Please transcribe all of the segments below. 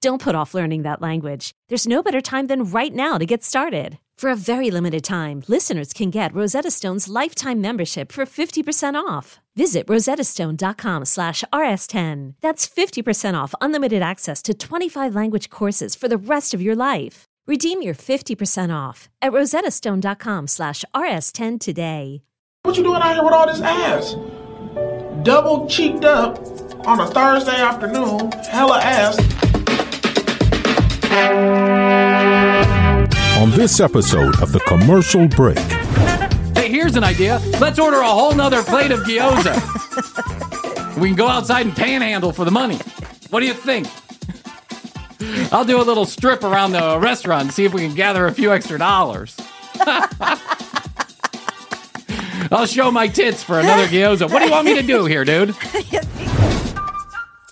Don't put off learning that language. There's no better time than right now to get started. For a very limited time, listeners can get Rosetta Stone's lifetime membership for 50% off. Visit rosettastone.com slash rs10. That's 50% off unlimited access to 25 language courses for the rest of your life. Redeem your 50% off at rosettastone.com slash rs10 today. What you doing out here with all this ass? Double cheeked up on a Thursday afternoon, hella ass. On this episode of The Commercial Break, Hey, here's an idea. Let's order a whole nother plate of gyoza. we can go outside and panhandle for the money. What do you think? I'll do a little strip around the restaurant and see if we can gather a few extra dollars. I'll show my tits for another gyoza. What do you want me to do here, dude?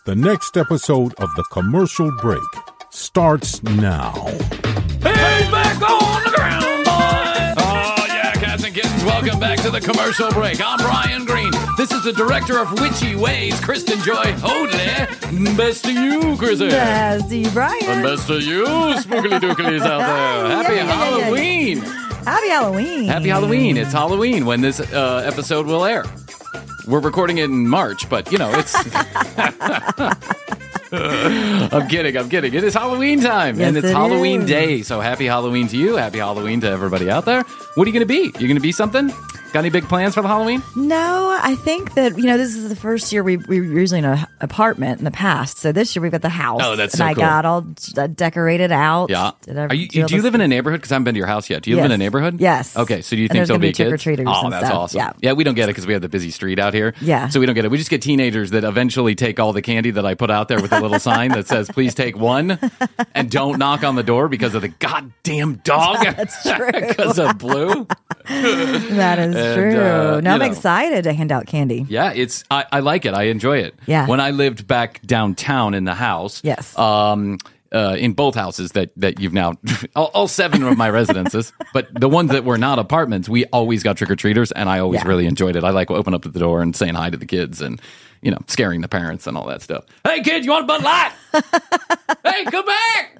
the next episode of The Commercial Break starts now. Hey, back on the ground, boy! Oh, yeah, cats and kittens, welcome back to the commercial break. I'm Bryan Green. This is the director of Witchy Ways, Kristen Joy Hoadley. Best to you, Kristen. Nasty And Bryan. best to you, spookily dookilies out there. Happy Yeah, yeah, yeah, yeah. Halloween. Happy Halloween. Happy Halloween. It's Halloween when this uh, episode will air. We're recording it in March, but you know, it's. I'm kidding. I'm kidding. It is Halloween time, and it's it Halloween is. day. So happy Halloween to you. Happy Halloween to everybody out there. What are you going to be? You're going to be something? Got any big plans for the Halloween? No, I think that you know this is the first year we we were usually in an apartment in the past. So this year we've got the house. Oh, that's and so I cool. got all d- uh, decorated out. Yeah. I Are you, do do you live in a neighborhood? Because I haven't been to your house yet. Do you live in a Yes. neighborhood? Yes. Okay. So do you And think there'll be be trick-or-treaters Oh, and that's stuff. awesome. Yeah. Yeah, we don't get it because we have the busy street out here. Yeah. So we don't get it. We just get teenagers that eventually take all the candy that I put out there with a little sign that says, please take one and don't knock on the door because of the goddamn dog. That's true. Because of Blue. That is And, true. uh, now I'm know. excited to hand out candy. Yeah, it's I, I like it. I enjoy it. Yeah. When I lived back downtown in the house. Yes. Um. Uh, in both houses that that you've now, all, all seven of my residences, but the ones that were not apartments, we always got trick or treaters, and I always Yeah. really enjoyed it. I like opening up the door and saying hi to the kids, and you know, scaring the parents and all that stuff. Hey, kid, you want a Bud Light? hey, come back,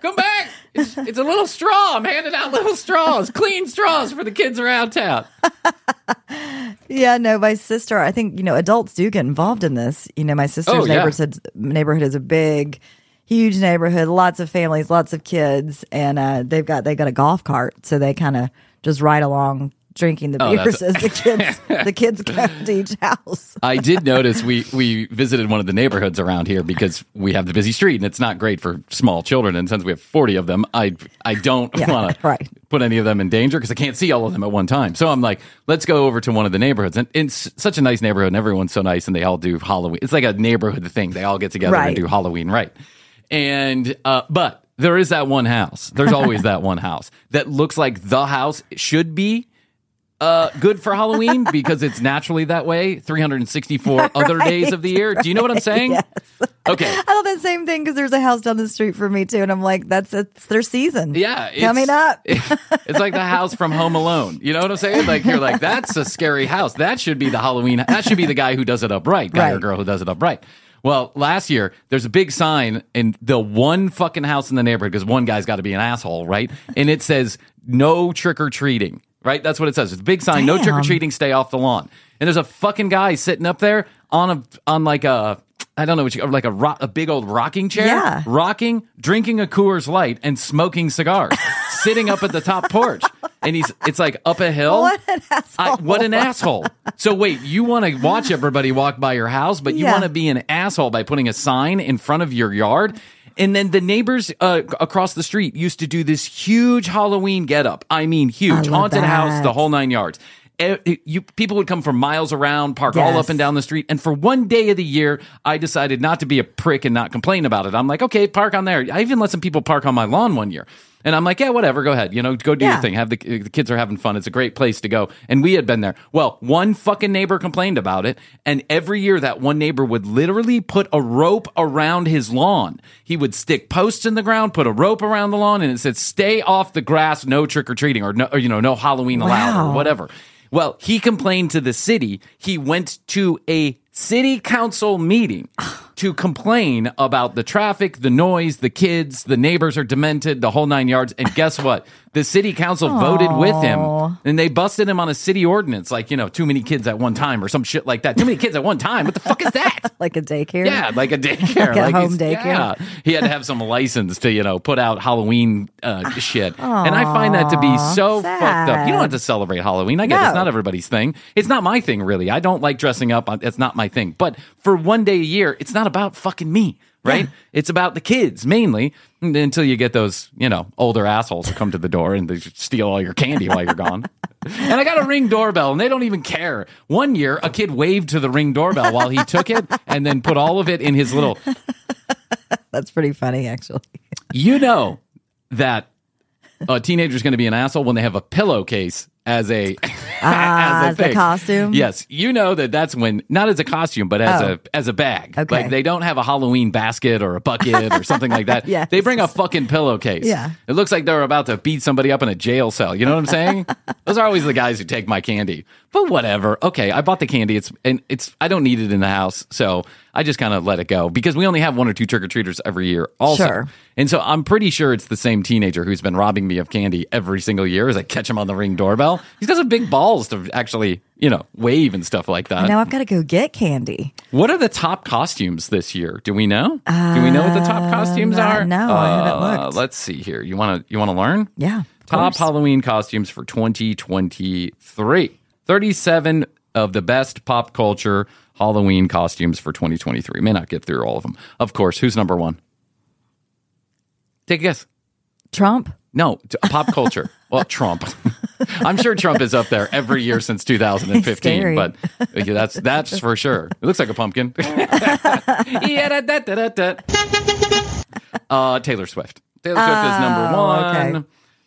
come back. It's, it's a little straw. I'm handing out little straws, clean straws for the kids around town. Yeah, no, my sister. I think you know adults do get involved in this. You know, my sister's Oh, yeah. neighborhood neighborhood is a big, huge neighborhood. Lots of families, lots of kids, and uh, they've got they got a golf cart, so they kind of just ride along drinking the Oh, beers as the kids the kids to each house. I did notice we we visited one of the neighborhoods around here because we have the busy street and it's not great for small children. And since we have forty of them, I I don't Yeah, want to right. put any of them in danger because I can't see all of them at one time. So I'm like, let's go over to one of the neighborhoods, and it's such a nice neighborhood, and everyone's so nice, and they all do Halloween. It's like a neighborhood thing. They all get together and do Halloween right. And uh, but there is that one house. There's always that one house that looks like the house should be uh, good for Halloween because it's naturally that way 364 other days of the year. Do you know what I'm saying? Yes. Okay. I thought the same thing because there's a house down the street from me too, and I'm like, that's it's their season. Yeah. coming up. it's like the house from Home Alone. You know what I'm saying? Like, you're like, that's a scary house. That should be the Halloween. That should be the guy who does it upright, guy or girl who does it upright. Well, last year, there's a big sign in the one fucking house in the neighborhood because one guy's got to be an asshole, right? And it says, no trick or treating, right? That's what it says. It's a big sign, no Damn. trick or treating, stay off the lawn. And there's a fucking guy sitting up there on a, on like a, I don't know what you, like a rock, a big old rocking chair, Yeah. rocking, drinking a Coors Light, and smoking cigars, sitting up at the top porch. And he's, it's like up a hill. What an asshole. I, what an asshole. So wait, you want to watch everybody walk by your house, but you Yeah. want to be an asshole by putting a sign in front of your yard. And then the neighbors uh, across the street used to do this huge Halloween getup. I mean, huge I haunted house, the whole nine yards. e- you people would come from miles around, park all up and down the street. And for one day of the year, I decided not to be a prick and not complain about it. I'm like, okay, park on there. I even let some people park on my lawn one year. And I'm like, yeah, whatever, go ahead. You know, go do Yeah. your thing. Have the, uh, the kids are having fun. It's a great place to go. And we had been there. Well, one fucking neighbor complained about it. And every year that one neighbor would literally put a rope around his lawn. He would stick posts in the ground, put a rope around the lawn, and it said, stay off the grass, no trick or treating, or no, or, you know, no Halloween allowed, Wow. or whatever. Well, he complained to the city. He went to a city council meeting to complain about the traffic, the noise, the kids, the neighbors are demented, the whole nine yards. And guess what? The city council voted with him and they busted him on a city ordinance, like, you know, too many kids at one time or some shit like that. Too many kids at one time. What the fuck is that? like a daycare. Yeah, like a daycare, Like a home daycare. Yeah, he had to have some license to you know put out Halloween uh, shit, and I find that to be so fucked up. You don't have to celebrate Halloween. I get it's not everybody's thing. It's not my thing really. I don't like dressing up. It's not my thing. But for one day a year, it's not about fucking me. Right? It's about the kids mainly until you get those, you know, older assholes who come to the door and they steal all your candy while you're gone. And I got a ring doorbell and they don't even care. One year, a kid waved to the ring doorbell while he took it and then put all of it in his little. That's pretty funny, actually. You know that a teenager's going to be an asshole when they have a pillowcase as a Ah, a as the costume? Yes, you know that that's when not as a costume, but as Oh. a as a bag. Okay. Like they don't have a Halloween basket or a bucket or something like that. yeah, They bring a fucking pillowcase. Yeah. It looks like they're about to beat somebody up in a jail cell. You know what I'm saying? Those are always the guys who take my candy. But whatever. Okay, I bought the candy. It's and it's I don't need it in the house, so I just kind of let it go because we only have one or two trick or treaters every year. Also, Sure. and so I'm pretty sure it's the same teenager who's been robbing me of candy every single year as I catch him on the ring doorbell. He's got a big balls to actually, you know, wave and stuff like that. now I've got to go get candy. What are the top costumes this year? Do we know? Do we know what the top costumes uh, are? no, I haven't looked. Let's see here. You want to you want to learn? Yeah. Top course. Halloween costumes for 2023. 37 of the best pop culture Halloween costumes for 2023. May not get through all of them. Of course, who's number 1? Take a guess. Trump. No, t- pop culture. well, Trump. I'm sure Trump is up there every year since 2015, Scary. but yeah, that's that's for sure. It looks like a pumpkin. yeah, da, da, da. Uh, Taylor Swift. Taylor Swift is number Oh,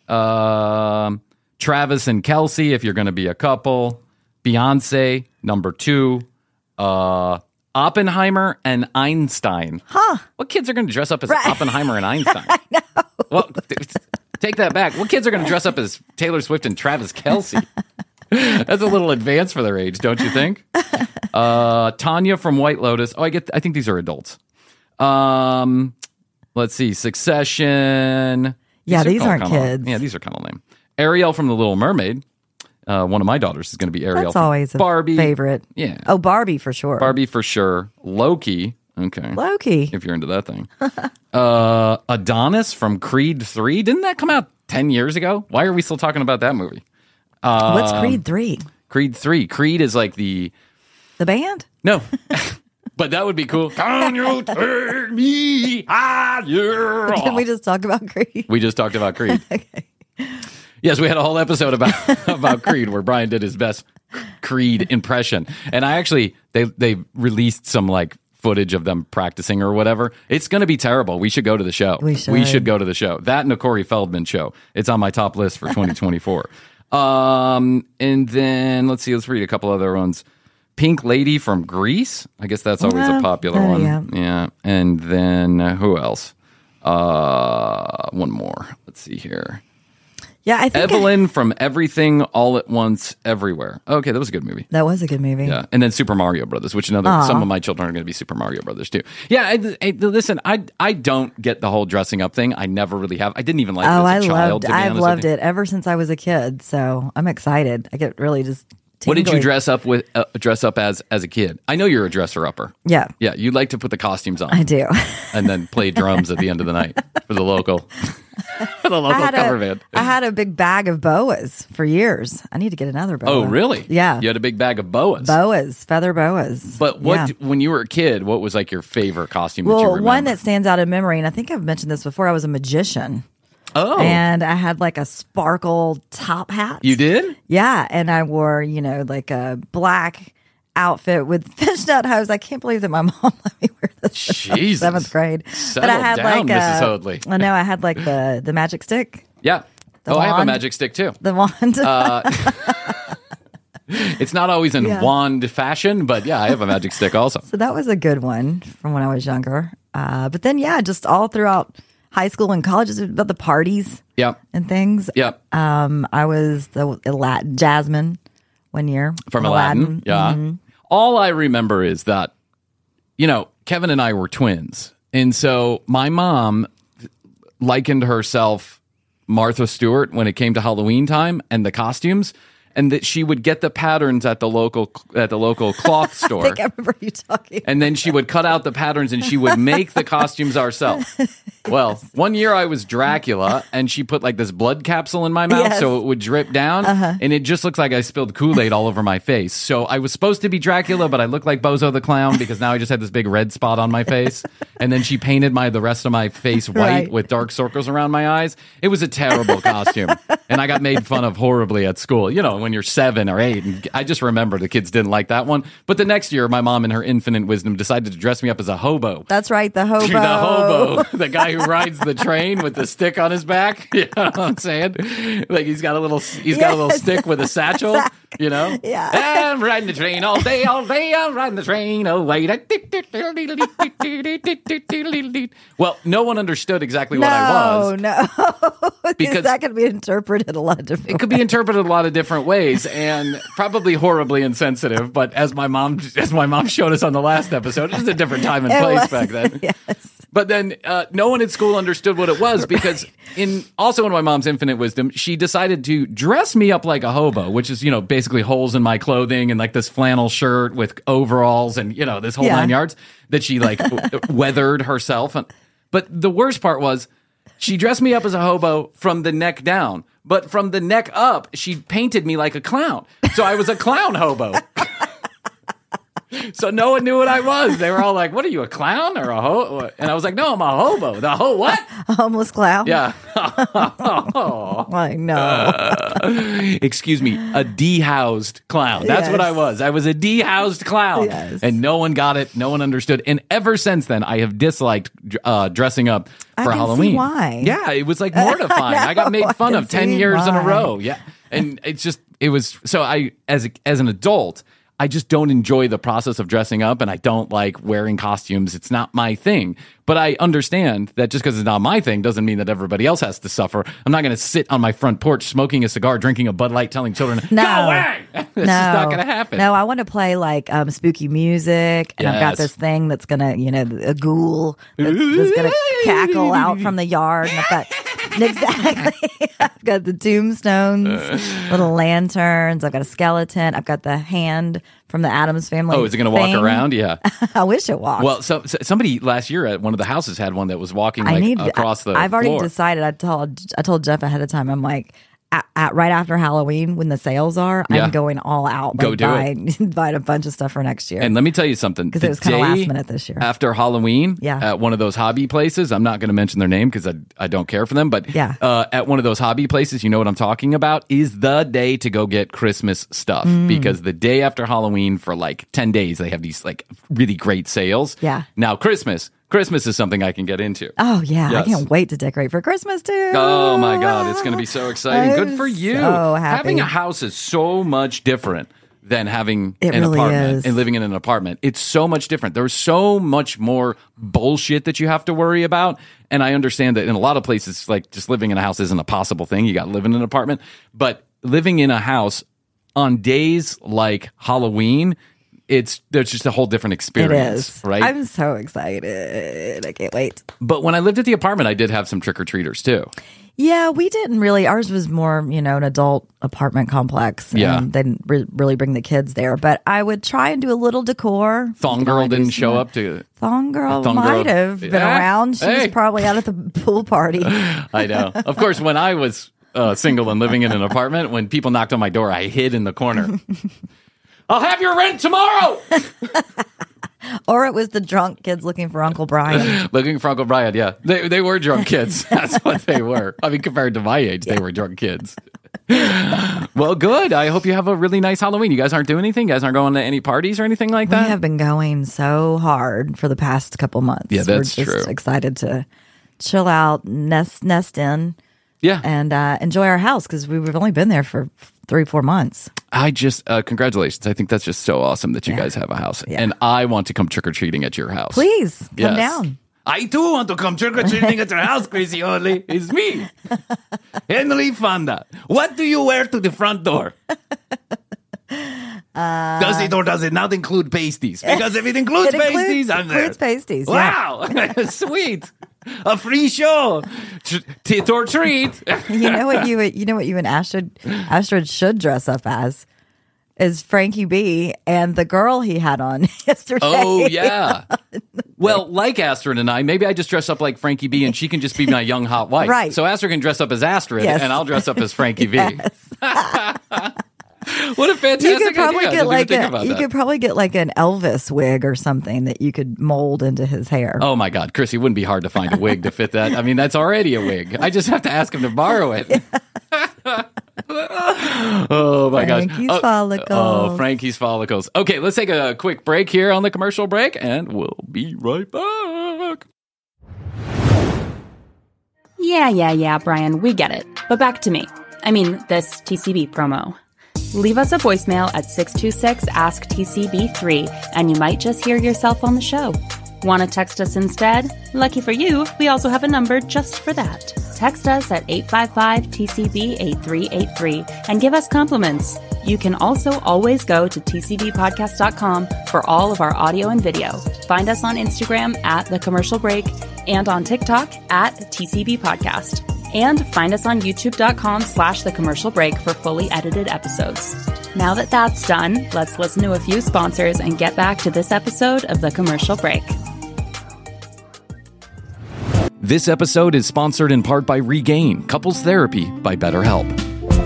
one. Um, Travis and Kelsey, if you're going to be a couple. Beyonce, number two. Uh, Oppenheimer and Einstein. Huh? What kids are going to dress up as Oppenheimer and Einstein? Well, th- take that back. What kids are going to dress up as Taylor Swift and Travis Kelce? That's a little advanced for their age, don't you think? Uh, Tanya from White Lotus. Oh, I get. I think these are adults. Um, let's see. Succession. Yeah, are these aren't kinda- kids. Yeah, these are kind of lame. Ariel from The Little Mermaid. Uh, one of my daughters is going to be Ariel. That's always a Barbie. favorite. Yeah. Oh, Barbie for sure. Barbie for sure. Loki. Okay. Loki. If you're into that thing. uh, Adonis from Creed 3. Didn't that come out 10 years ago? Why are we still talking about that movie? Uh, What's Creed 3? Creed 3. Creed is like the. The band? No. but that would be cool. Can you take me higher? Can we just talk about Creed? We just talked about Creed. Okay. Yes, we had a whole episode about about Creed where Bryan did his best Creed impression, and I actually they they released some like footage of them practicing or whatever. It's going to be terrible. We should go to the show. We should should. go to the show. That and the Corey Feldman show. It's on my top list for 2024. um, and then let's see. Let's read a couple other ones. Pink Lady from Grease. I guess that's always a popular Oh, one. yeah. Yeah. And then uh, who else? Uh, one more. Let's see here. Yeah, I think I- Evelyn from Everything All at Once Everywhere. Okay, that was a good movie. that was a good movie. Yeah, and then Super Mario Brothers, which another some of my children are going to be Super Mario Brothers too. Yeah, I, I, listen, I I don't get the whole dressing up thing. I never really have. I didn't even like Oh, I as a child. loved to be I've loved it ever since I was a kid. So I'm excited. I get really just What did you dress up with? Uh, dress up as as a kid? I know you're a dresser upper. Yeah, Yeah, you like to put the costumes on I do. and then play drums at the end of the night for the local for the local cover a, band. I had a big bag of boas for years. I need to get another boa. Oh, really? Yeah. You had a big bag of boas. Boas, feather boas. But what Yeah. when you were a kid, what was like your favorite costume that you Well, remember? one that stands out in memory, and I think I've mentioned this before. I was a magician. Oh. And I had like a sparkle top hat. You did? Yeah, and I wore, you know, like a black outfit with fishnet hose. I can't believe that my mom let me wear this Jesus. seventh grade. Settle but I had down, like Mrs. a- Hoadley. I know I had like the the magic stick, Yeah. Oh, I have a magic stick too. the wand. Uh, It's not always in Yeah. wand fashion, but yeah, I have a magic stick also. so that was a good one from when I was younger. Uh, but then, yeah, just all throughout high school and college, it's about the parties Yep. and things. Yep. Um, I was the Aladdin Jasmine one year From Aladdin. Yeah. Mm-hmm. All I remember is that, you know, Kevin and I were twins. And so my mom likened herself Martha Stewart when it came to Halloween time and the costumes. And that she would get the patterns at the local at the local cloth I store. think I remember you talking. and then she would cut out the patterns and she would make the costumes ourselves. Well, one year I was Dracula and she put like this blood capsule in my mouth Yes. so it would drip down uh-huh. and it just looks like I spilled Kool-Aid all over my face. So I was supposed to be Dracula, but I looked like Bozo the Clown because now I just had this big red spot on my face. And then she painted my the rest of my face white Right. with dark circles around my eyes. It was a terrible costume. And I got made fun of horribly at school. You know, when you're seven or eight. And I just remember the kids didn't like that one. But the next year, my mom, in her infinite wisdom, decided to dress me up as a hobo. That's right, the hobo. The hobo, the guy who rides the train with the stick on his back. You know what I'm saying? Like he's got a little, he's got a little stick with a satchel. You know? Yeah. I'm riding the train all day, all day. I'm riding the train away. Well, no one understood exactly No, what I was. no, Because- that could be interpreted a lot of different. It could be interpreted a lot of different ways and probably horribly insensitive. But as my mom, as my mom showed us on the last episode, it was a different time and place was, back then. yes. But then uh, no one at school understood what it was because in also in my mom's infinite wisdom, she decided to dress me up like a hobo, which is you know basically holes in my clothing and like this flannel shirt with overalls and you know this whole Yeah. nine yards that she like weathered herself. And, but the worst part was she dressed me up as a hobo from the neck down, but from the neck up, she painted me like a clown. So I was a clown hobo. So no one knew what I was. They were all like, "What are you, a clown or a ho?" And I was like, "No, I'm a hobo." The ho what? A homeless clown. Yeah. Like no. Excuse me, a dehoused clown. That's what I was. I was a dehoused clown, Yes. and no one got it. No one understood. And ever since then, I have disliked uh, dressing up I for Halloween. why. Yeah, it was like mortifying. I, got made fun of ten years in a row. Yeah, and it's just it was so I as a, as an adult. I just don't enjoy the process of dressing up and I don't like wearing costumes. It's not my thing. But I understand that just because it's not my thing doesn't mean that everybody else has to suffer. I'm not going to sit on my front porch smoking a cigar, drinking a Bud Light, telling children, No. go away. It's no, not going to happen. No, I want to play like um, spooky music, and I've got this thing that's gonna, you know, a ghoul that's, that's gonna cackle out from the yard. And I've got exactly, I've got the tombstones, uh. little lanterns. I've got a skeleton. I've got the hand from the Addams family. Oh, is it going to walk around? Yeah. I wish it walked. Well, so, so somebody last year at one of the houses had one that was walking like I need across the. I've already floor. decided. I told I told Jeff ahead of time. I'm like. At, at, right after Halloween, when the sales are, Yeah. I'm going all out. Go do buying, buying a bunch of stuff for next year. And let me tell you something. Because it was kinda last minute this year. After Halloween, Yeah. at one of those hobby places, I'm not going to mention their name because I, I don't care for them, but Yeah. uh, at one of those hobby places, you know what I'm talking about, is the day to go get Christmas stuff Mm. because the day after Halloween, for like 10 days, they have these like really great sales. Yeah. Now, Christmas, Christmas is something I can get into. Oh yeah, Yes. I can't wait to decorate for Christmas too. Oh my God, it's going to be so exciting. Good I'm for you. so happy. Having a house is so much different than having It an really apartment is. and living in an apartment. It's so much different. There's so much more bullshit that you have to worry about. And I understand that in a lot of places, like just living in a house isn't a possible thing. You got to live in an apartment. But living in a house on days like Halloween, it's there's just a whole different experience, is. right? I'm so excited. I can't wait. but when I lived at the apartment, I did have some trick or treaters too. Yeah, we didn't really. Ours was more, you know, an adult apartment complex. Yeah. and they didn't re- really bring the kids there. But I would try and do a little decor. Thong You know, Girl didn't show up to Thong girl Thong Girl- might have been around. She Hey. was probably out at the pool party. I know. Of course, when I was uh, single and living in an apartment, when people knocked on my door, I hid in the corner. I'll have your rent tomorrow. or it was the drunk kids looking for Uncle Bryan. Looking for Uncle Bryan, yeah. They, they were drunk kids. That's what they were. I mean, compared to my age, they were drunk kids. well, good. I hope you have a really nice Halloween. You guys aren't doing anything? You guys aren't going to any parties or anything like that? We have been going so hard for the past couple months. Yeah, that's We're just true. excited to chill out, nest nest in, yeah. and uh, enjoy our house because we've only been there for three, four months. I just, uh, congratulations. I think that's just so awesome that you guys have a house. Yeah. And I want to come trick or treating at your house. Please come Yes. down. I too want to come trick or treating at your house, Crazy Only. It's me, Henry Fonda. What do you wear to the front door? does it or does it not include pasties? Because if it includes It includes- pasties, I'm there. includes pasties, yeah. Wow, sweet. A free show. Tit or treat. You know what you you know what you and Astrid Astrid should dress up as is Frankie B and the girl he had on yesterday. Oh yeah. Well, like Astrid and I, maybe I just dress up like Frankie B, and she can just be my young hot wife. Right. So Astrid can dress up as Astrid, Yes. and I'll dress up as Frankie B. what a fantastic You could probably idea! Get like a, you that. could probably get like an Elvis wig or something that you could mold into his hair. Oh my God, Krissy, it wouldn't be hard to find a wig to fit that. I mean, that's already a wig. I just have to ask him to borrow it. oh my gosh. Frankie's oh, follicles. Oh, Frankie's follicles. Okay, let's take a quick break here on the commercial break, and we'll be right back. Yeah, yeah, yeah, Bryan, we get it. But back to me. I mean, this TCB promo. Leave us a voicemail at 626 Ask TCB3 and you might just hear yourself on the show. Want to text us instead? Lucky for you, we also have a number just for that. Text us at 855 TCB 8383 and give us compliments. You can also always go to tcbpodcast.com for all of our audio and video. Find us on Instagram at The Commercial Break and on TikTok at TCB Podcast. And find us on youtube.com slash The Commercial Break for fully edited episodes. Now that that's done, let's listen to a few sponsors and get back to this episode of The Commercial Break. This episode is sponsored in part by Regain Couples Therapy by BetterHelp.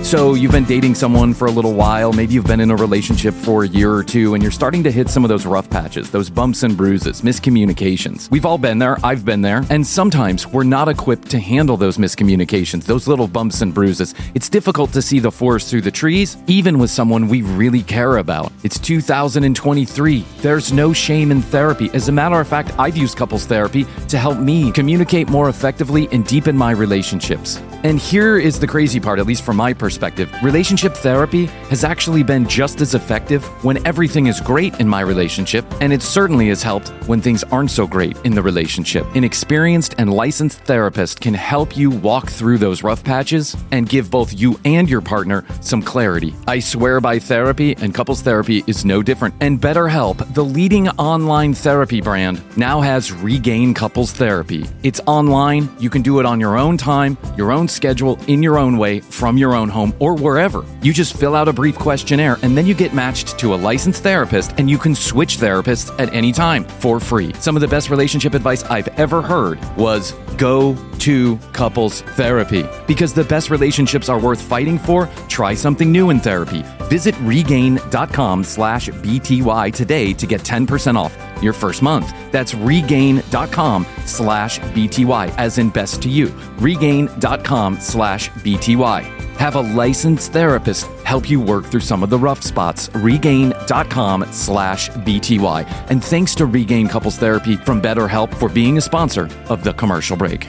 So, you've been dating someone for a little while, maybe you've been in a relationship for a year or two, and you're starting to hit some of those rough patches, those bumps and bruises, miscommunications. We've all been there, I've been there, and sometimes we're not equipped to handle those miscommunications, those little bumps and bruises. It's difficult to see the forest through the trees, even with someone we really care about. It's 2023. There's no shame in therapy. As a matter of fact, I've used couples therapy to help me communicate more effectively and deepen my relationships. And here is the crazy part, at least from my perspective relationship therapy has actually been just as effective when everything is great in my relationship, and it certainly has helped when things aren't so great in the relationship. An experienced and licensed therapist can help you walk through those rough patches and give both you and your partner some clarity. I swear by therapy, and couples therapy is no different. And BetterHelp, the leading online therapy brand, now has Regain Couples Therapy. It's online, you can do it on your own time, your own schedule, in your own way, from your own home, or wherever. You just fill out a brief questionnaire and then you get matched to a licensed therapist and you can switch therapists at any time for free. Some of the best relationship advice I've ever heard was go to couples therapy. Because the best relationships are worth fighting for, try something new in therapy. Visit regain.com slash BTY today to get 10% off your first month. That's regain.com slash BTY, as in best to you. Regain.com slash BTY. Have a licensed therapist help you work through some of the rough spots. Regain.com slash BTY. And thanks to Regain Couples Therapy from BetterHelp for being a sponsor of the commercial break.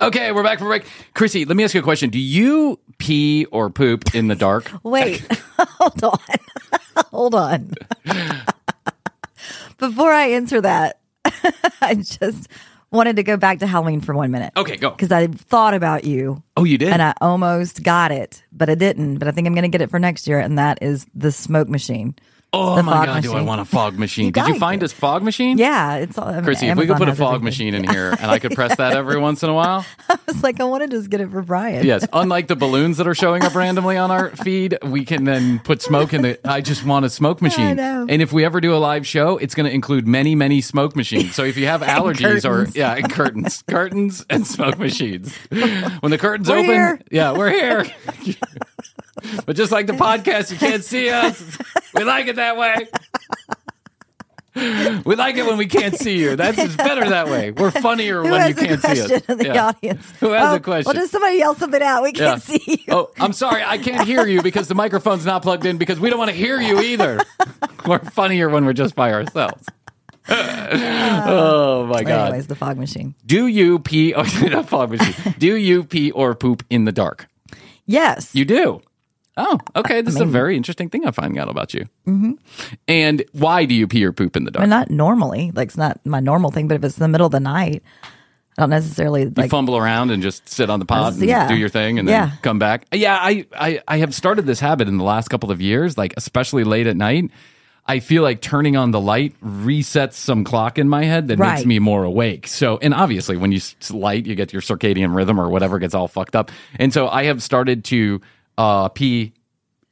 Okay, we're back from break. Krissy, let me ask you a question. Do you pee or poop in the dark? Wait, hold on. hold on. Before I answer that, I just wanted to go back to Halloween for one minute. Okay, go. Because I thought about you Oh, you did? and I almost got it, but I didn't. But I think I'm going to get it for next year, and that is the smoke machine. Oh the my god, do I want a fog machine? You did you find this fog machine? Yeah, it's all. I mean, Krissy, if we could put a fog machine in here and I could press that every once in a while. I was like, I want to just get it for Bryan. Yes, unlike the balloons that are showing up randomly on our feed, we can then put smoke in the. I just want a smoke machine. And if we ever do a live show, it's going to include many, many smoke machines. So if you have allergies or yeah, curtains, curtains, and smoke machines. When the curtains We're open, here. yeah, we're here. But just like the podcast, you can't see us. We like it that way. We like it when we can't see you. That's it's better that way. We're funnier Who when has you can't a see question us. in the Yeah. audience? Who has Oh, a question? Well, does somebody yell something out? We can't see you. Oh, I'm sorry. I can't hear you because the microphone's not plugged in because we don't want to hear you either. we're funnier when we're just by ourselves. Uh, oh my god. Anyways, the fog machine. Do you pee oh, not fog machine. Do you pee or poop in the dark? Yes. You do. Oh, okay. This is a very interesting thing I'm finding out about you. Mm-hmm. And why do you pee or poop in the dark? not normally. Like, it's not my normal thing, but if it's in the middle of the night, I don't necessarily you like. fumble around and just sit on the pot and yeah. do your thing and then Yeah. come back. Yeah, I, I I have started this habit in the last couple of years, like especially late at night. I feel like turning on the light resets some clock in my head that makes me more awake. So, and obviously when you light, you get your circadian rhythm or whatever gets all fucked up. And so I have started to uh, pee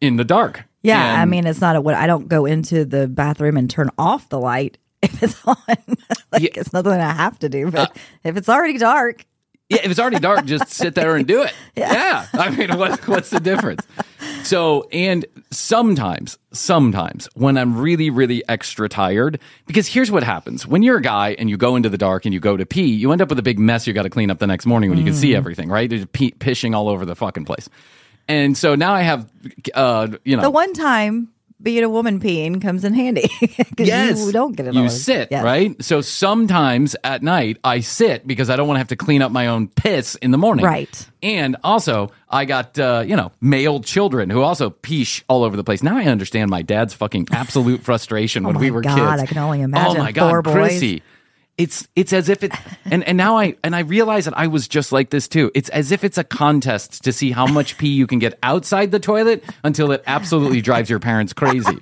in the dark. Yeah, I mean, it's not a what I don't go into the bathroom and turn off the light if it's on. like, Yeah. it's nothing I have to do. But if it's already dark, Yeah, if it's already dark, just sit there and do it. Yeah. I mean, what, what's the difference? So, and sometimes, sometimes when I'm really, really extra tired, because here's what happens when you're a guy and you go into the dark and you go to pee, you end up with a big mess you got to clean up the next morning when you can see Mm. everything, right? There's pee, pishing all over the fucking place. And so now I have, uh, you know, the one time being a woman peeing comes in handy. 'Cause you don't get it. You all. sit, Yes. right? So sometimes at night I sit because I don't want to have to clean up my own piss in the morning. Right. And also I got uh, you know, male children who also peesh all over the place. Now I understand my dad's fucking absolute frustration when Oh we my were God, kids. I can only imagine Oh my god, four boys. Krissy. It's it's as if it and, and now I and I realize that I was just like this too. It's as if it's a contest to see how much pee you can get outside the toilet until it absolutely drives your parents crazy.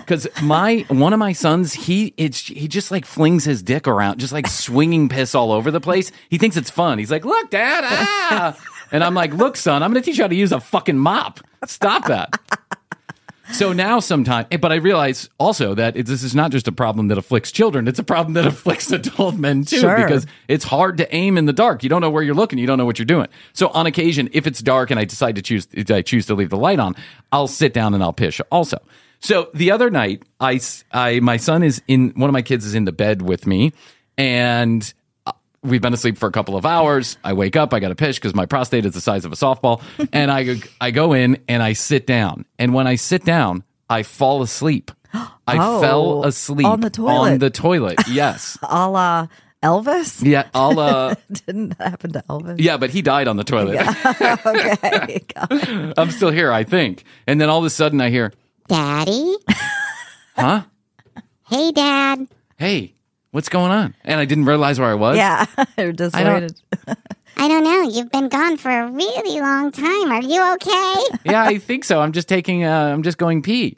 Because my one of my sons, he it's he just like flings his dick around, just like swinging piss all over the place. He thinks it's fun. He's like, "Look, Dad!" Ah! And I'm like, "Look, son, I'm going to teach you how to use a fucking mop. Stop that." So now, sometimes, eh, but I realize also that it, this is not just a problem that afflicts children; it's a problem that afflicts adult men too, Sure. because it's hard to aim in the dark. You don't know where you're looking. You don't know what you're doing. So on occasion, if it's dark and I decide to choose, I choose to leave the light on, I'll sit down and I'll pish also. So the other night, I, I- my son is in, one of my kids is in the bed with me and we've been asleep for a couple of hours. I wake up, I got to pish because my prostate is the size of a softball. and I, go- I go in and I sit down. And when I sit down, I fall asleep. I Oh, fell asleep on the toilet. On the toilet, yes. a la Elvis. Yeah, I'll uh Didn't happen to Elvis? yeah, but he died on the toilet. okay. I'm still here, I think. And then all of a sudden I hear, Daddy? "Huh? Hey, Dad. Hey, what's going on?" And I didn't realize where I was. Yeah. You're disappointed. I don't know. You've been gone for a really long time. Are you okay? Yeah, I think so. I'm just taking uh I'm just going pee.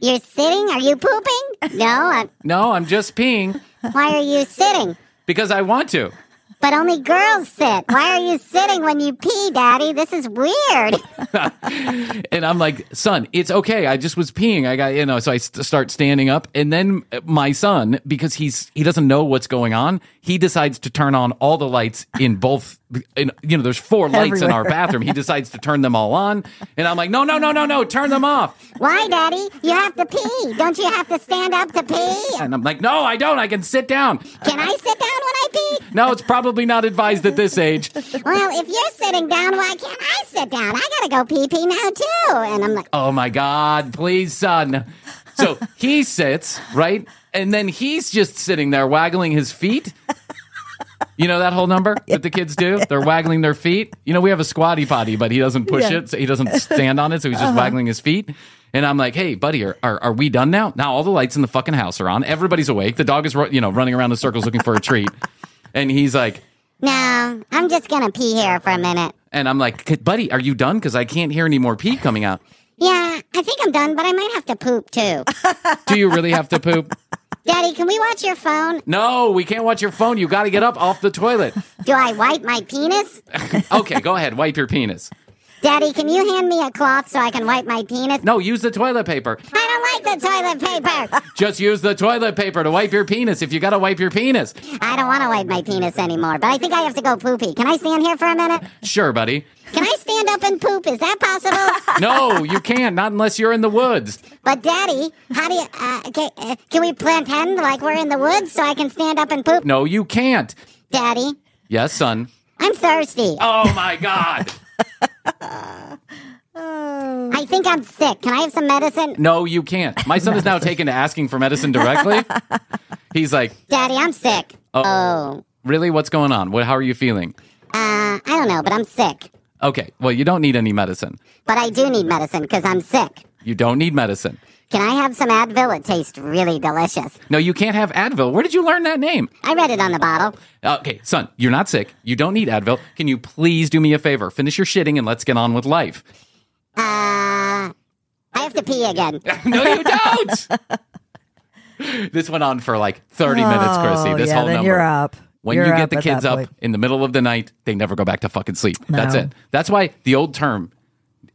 You're sitting? Are you pooping? No. I'm, No, I'm just peeing why are you sitting? because I want to. But only girls sit. Why are you sitting when you pee, Daddy? This is weird. And I'm like, son, it's okay. I just was peeing. I got, you know, so I st- start standing up. And then my son, because he's, he doesn't know what's going on, he decides to turn on all the lights in both, in, you know, there's four lights in our bathroom. He decides to turn them all on. And I'm like, no, no, no, no, no, turn them off. Why, Daddy? You have to pee. Don't you have to stand up to pee? And I'm like, no, I don't. I can sit down. Can I sit down when I pee? No, it's probably not advised at this age. Well, if you're sitting down, why can't I sit down? I gotta go pee pee now too. And I'm like, Oh my God, please, son. So he sits, right? And then he's just sitting there waggling his feet. You know that whole number that the kids do? They're waggling their feet. You know, we have a squatty potty, but he doesn't push Yeah. it. So he doesn't stand on it. So he's just uh-huh. waggling his feet. And I'm like, hey, buddy, are, are, are we done now? Now all the lights in the fucking house are on. Everybody's awake. The dog is, you know, running around in circles looking for a treat. And he's like, No, I'm just gonna pee here for a minute. and I'm like, buddy, are you done? Because I can't hear any more pee coming out. Yeah, I think I'm done, but I might have to poop too. Do you really have to poop? Daddy, can we watch your phone? No, we can't watch your phone. You got to get up off the toilet. Do I wipe my penis? Okay, go ahead. Wipe your penis. Daddy, can you hand me a cloth so I can wipe my penis? No, use the toilet paper. I don't like the toilet paper. Just use the toilet paper to wipe your penis if you got to wipe your penis. I don't want to wipe my penis anymore, but I think I have to go poopy. Can I stand here for a minute? Sure, buddy. Can I stand up and poop? Is that possible? No, you can't. Not unless you're in the woods. but Daddy, how do you? Uh, can, uh, can we pretend like we're in the woods so I can stand up and poop? No, you can't. Daddy, Yes, son. I'm thirsty. Oh my God. I think I'm sick. Can I have some medicine? No, you can't. My son is now taken to asking for medicine directly. He's like, Daddy, I'm sick. Oh, really? What's going on? What? How are you feeling? uh, I don't know, but I'm sick. Okay. Well, you don't need any medicine. But I do need medicine because I'm sick. You don't need medicine. Can I have some Advil? It tastes really delicious. No, you can't have Advil. Where did you learn that name? I read it on the bottle. Okay, son, you're not sick. You don't need Advil. Can you please do me a favor? Finish your shitting and let's get on with life. Uh, I have to pee again. no, you don't. this went on for like 30 minutes, Krissy. Oh, This yeah, whole then number. you're up. When You're you get the kids up point. in the middle of the night, they never go back to fucking sleep. That's it. That's why the old term,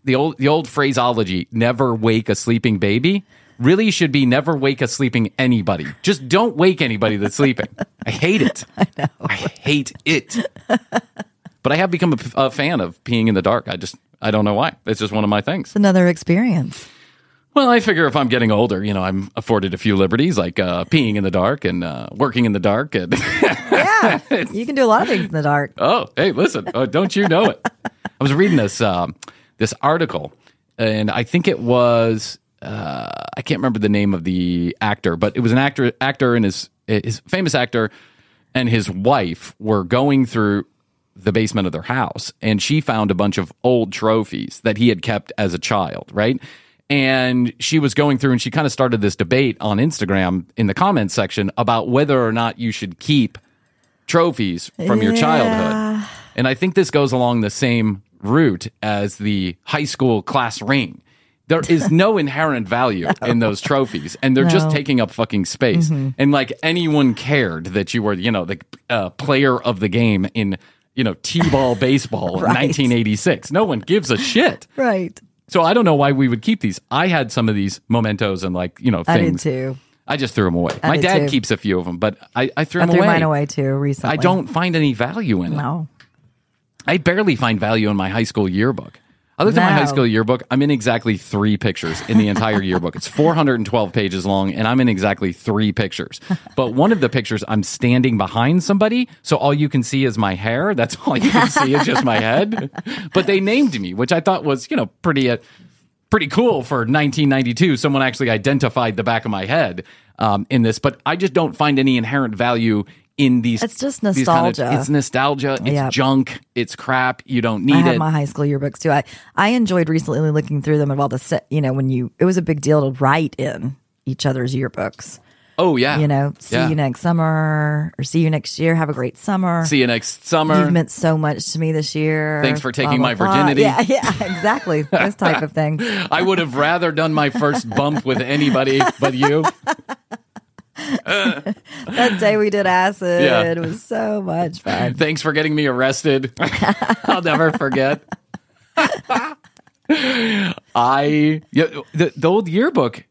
the old the old phraseology, never wake a sleeping baby, really should be never wake a sleeping anybody. Just don't wake anybody that's sleeping. I hate it. I know. I hate it. but I have become a fan of peeing in the dark. I just I don't know why. It's just one of my things. It's another experience. Well, I figure if I'm getting older, you know, I'm afforded a few liberties like uh, peeing in the dark and uh, working in the dark. And Yeah, you can do a lot of things in the dark. oh, hey, listen, oh, don't you know it? I was reading this um, this article, and I think it was uh, I can't remember the name of the actor, but it was an actor actor and his his famous actor and his wife were going through the basement of their house and she found a bunch of old trophies that he had kept as a child, right? And she was going through and she kind of started this debate on Instagram in the comments section about whether or not you should keep trophies from your childhood. And I think this goes along the same route as the high school class ring. There is no inherent value in those trophies, and they're just No. taking up fucking space. And like anyone cared that you were, you know, the uh, player of the game in, you know, t-ball baseball in Right. 1986. No one gives a shit. Right. So I don't know why we would keep these. I had some of these mementos and like you know things. I did too. I just threw them away. I My did dad too. keeps a few of them, but I, I threw them away. I them threw away. mine away too recently. I don't find any value in it. No. I barely find value in my high school yearbook. I looked at my high school yearbook. I'm in exactly three pictures in the entire yearbook. It's 412 pages long, and I'm in exactly three pictures. But one of the pictures, I'm standing behind somebody, so all you can see is my hair. That's all you can see is just my head. But they named me, which I thought was, you know, pretty. Uh, pretty cool for 1992. Someone actually identified the back of my head um, in this, but I just don't find any inherent value in these. It's just these kind of- nostalgia. it's nostalgia. It's Yep. junk. It's crap. You don't need it. I have it. my high school yearbooks too. I, I enjoyed recently looking through them of all the set, you know, when you, it was a big deal to write in each other's yearbooks. oh yeah. You know, see Yeah. you next summer or see you next year. Have a great summer. See you next summer. You've meant so much to me this year. Thanks for taking Blah, my blah, blah. virginity. Yeah, yeah, exactly. Those type of things. I would have rather done my first bump with anybody but you. That day we did acid, Yeah. it was so much fun. Thanks for getting me arrested. I'll never forget. I yeah, the the old yearbook.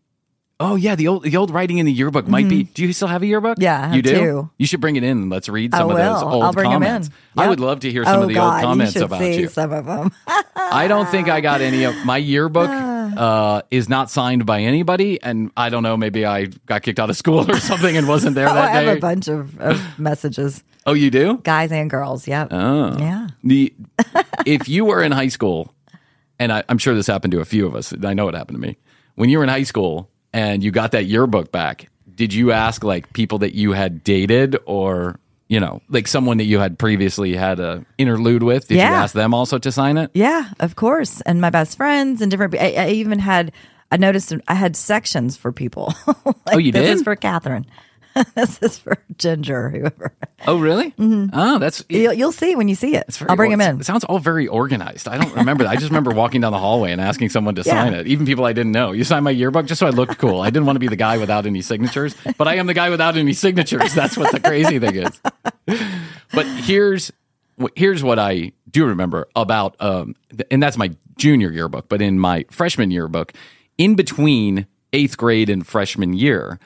Oh yeah, the old the old writing in the yearbook might be. Do you still have a yearbook? Mm-hmm. Yeah, I you do. two. You should bring it in. and Let's read I some of those will. old I'll bring comments. in. I would love to hear some oh of the God, old comments you about see you. some of them. I don't think I got any of my yearbook. Uh, is not signed by anybody, and I don't know. Maybe I got kicked out of school or something and wasn't there oh, I have a bunch of, of messages, oh, you do? guys and girls. Yep. Oh. Yeah. The if you were in high school, and I, I'm sure this happened to a few of us. I know it happened to me. When you were in high school and you got that yearbook back, did you ask like people that you had dated or you know like someone that you had previously had a interlude with? Did you ask them also to sign it? Yeah, of course. And my best friends and different. I, I even had. I noticed I had sections for people. Like, Oh, you this did? is for Catherine. this is for Ginger, whoever. Oh, really? Oh, that's You'll, you'll see when you see it. I'll bring him in. It sounds all very organized. I don't remember that. I just remember walking down the hallway and asking someone to Yeah. sign it, even people I didn't know. You signed my yearbook just so I looked cool. I didn't want to be the guy without any signatures, but I am the guy without any signatures. That's what the crazy thing is. But here's here's what I do remember about, um, and that's my junior yearbook. But in my freshman yearbook, in between eighth grade and freshman year,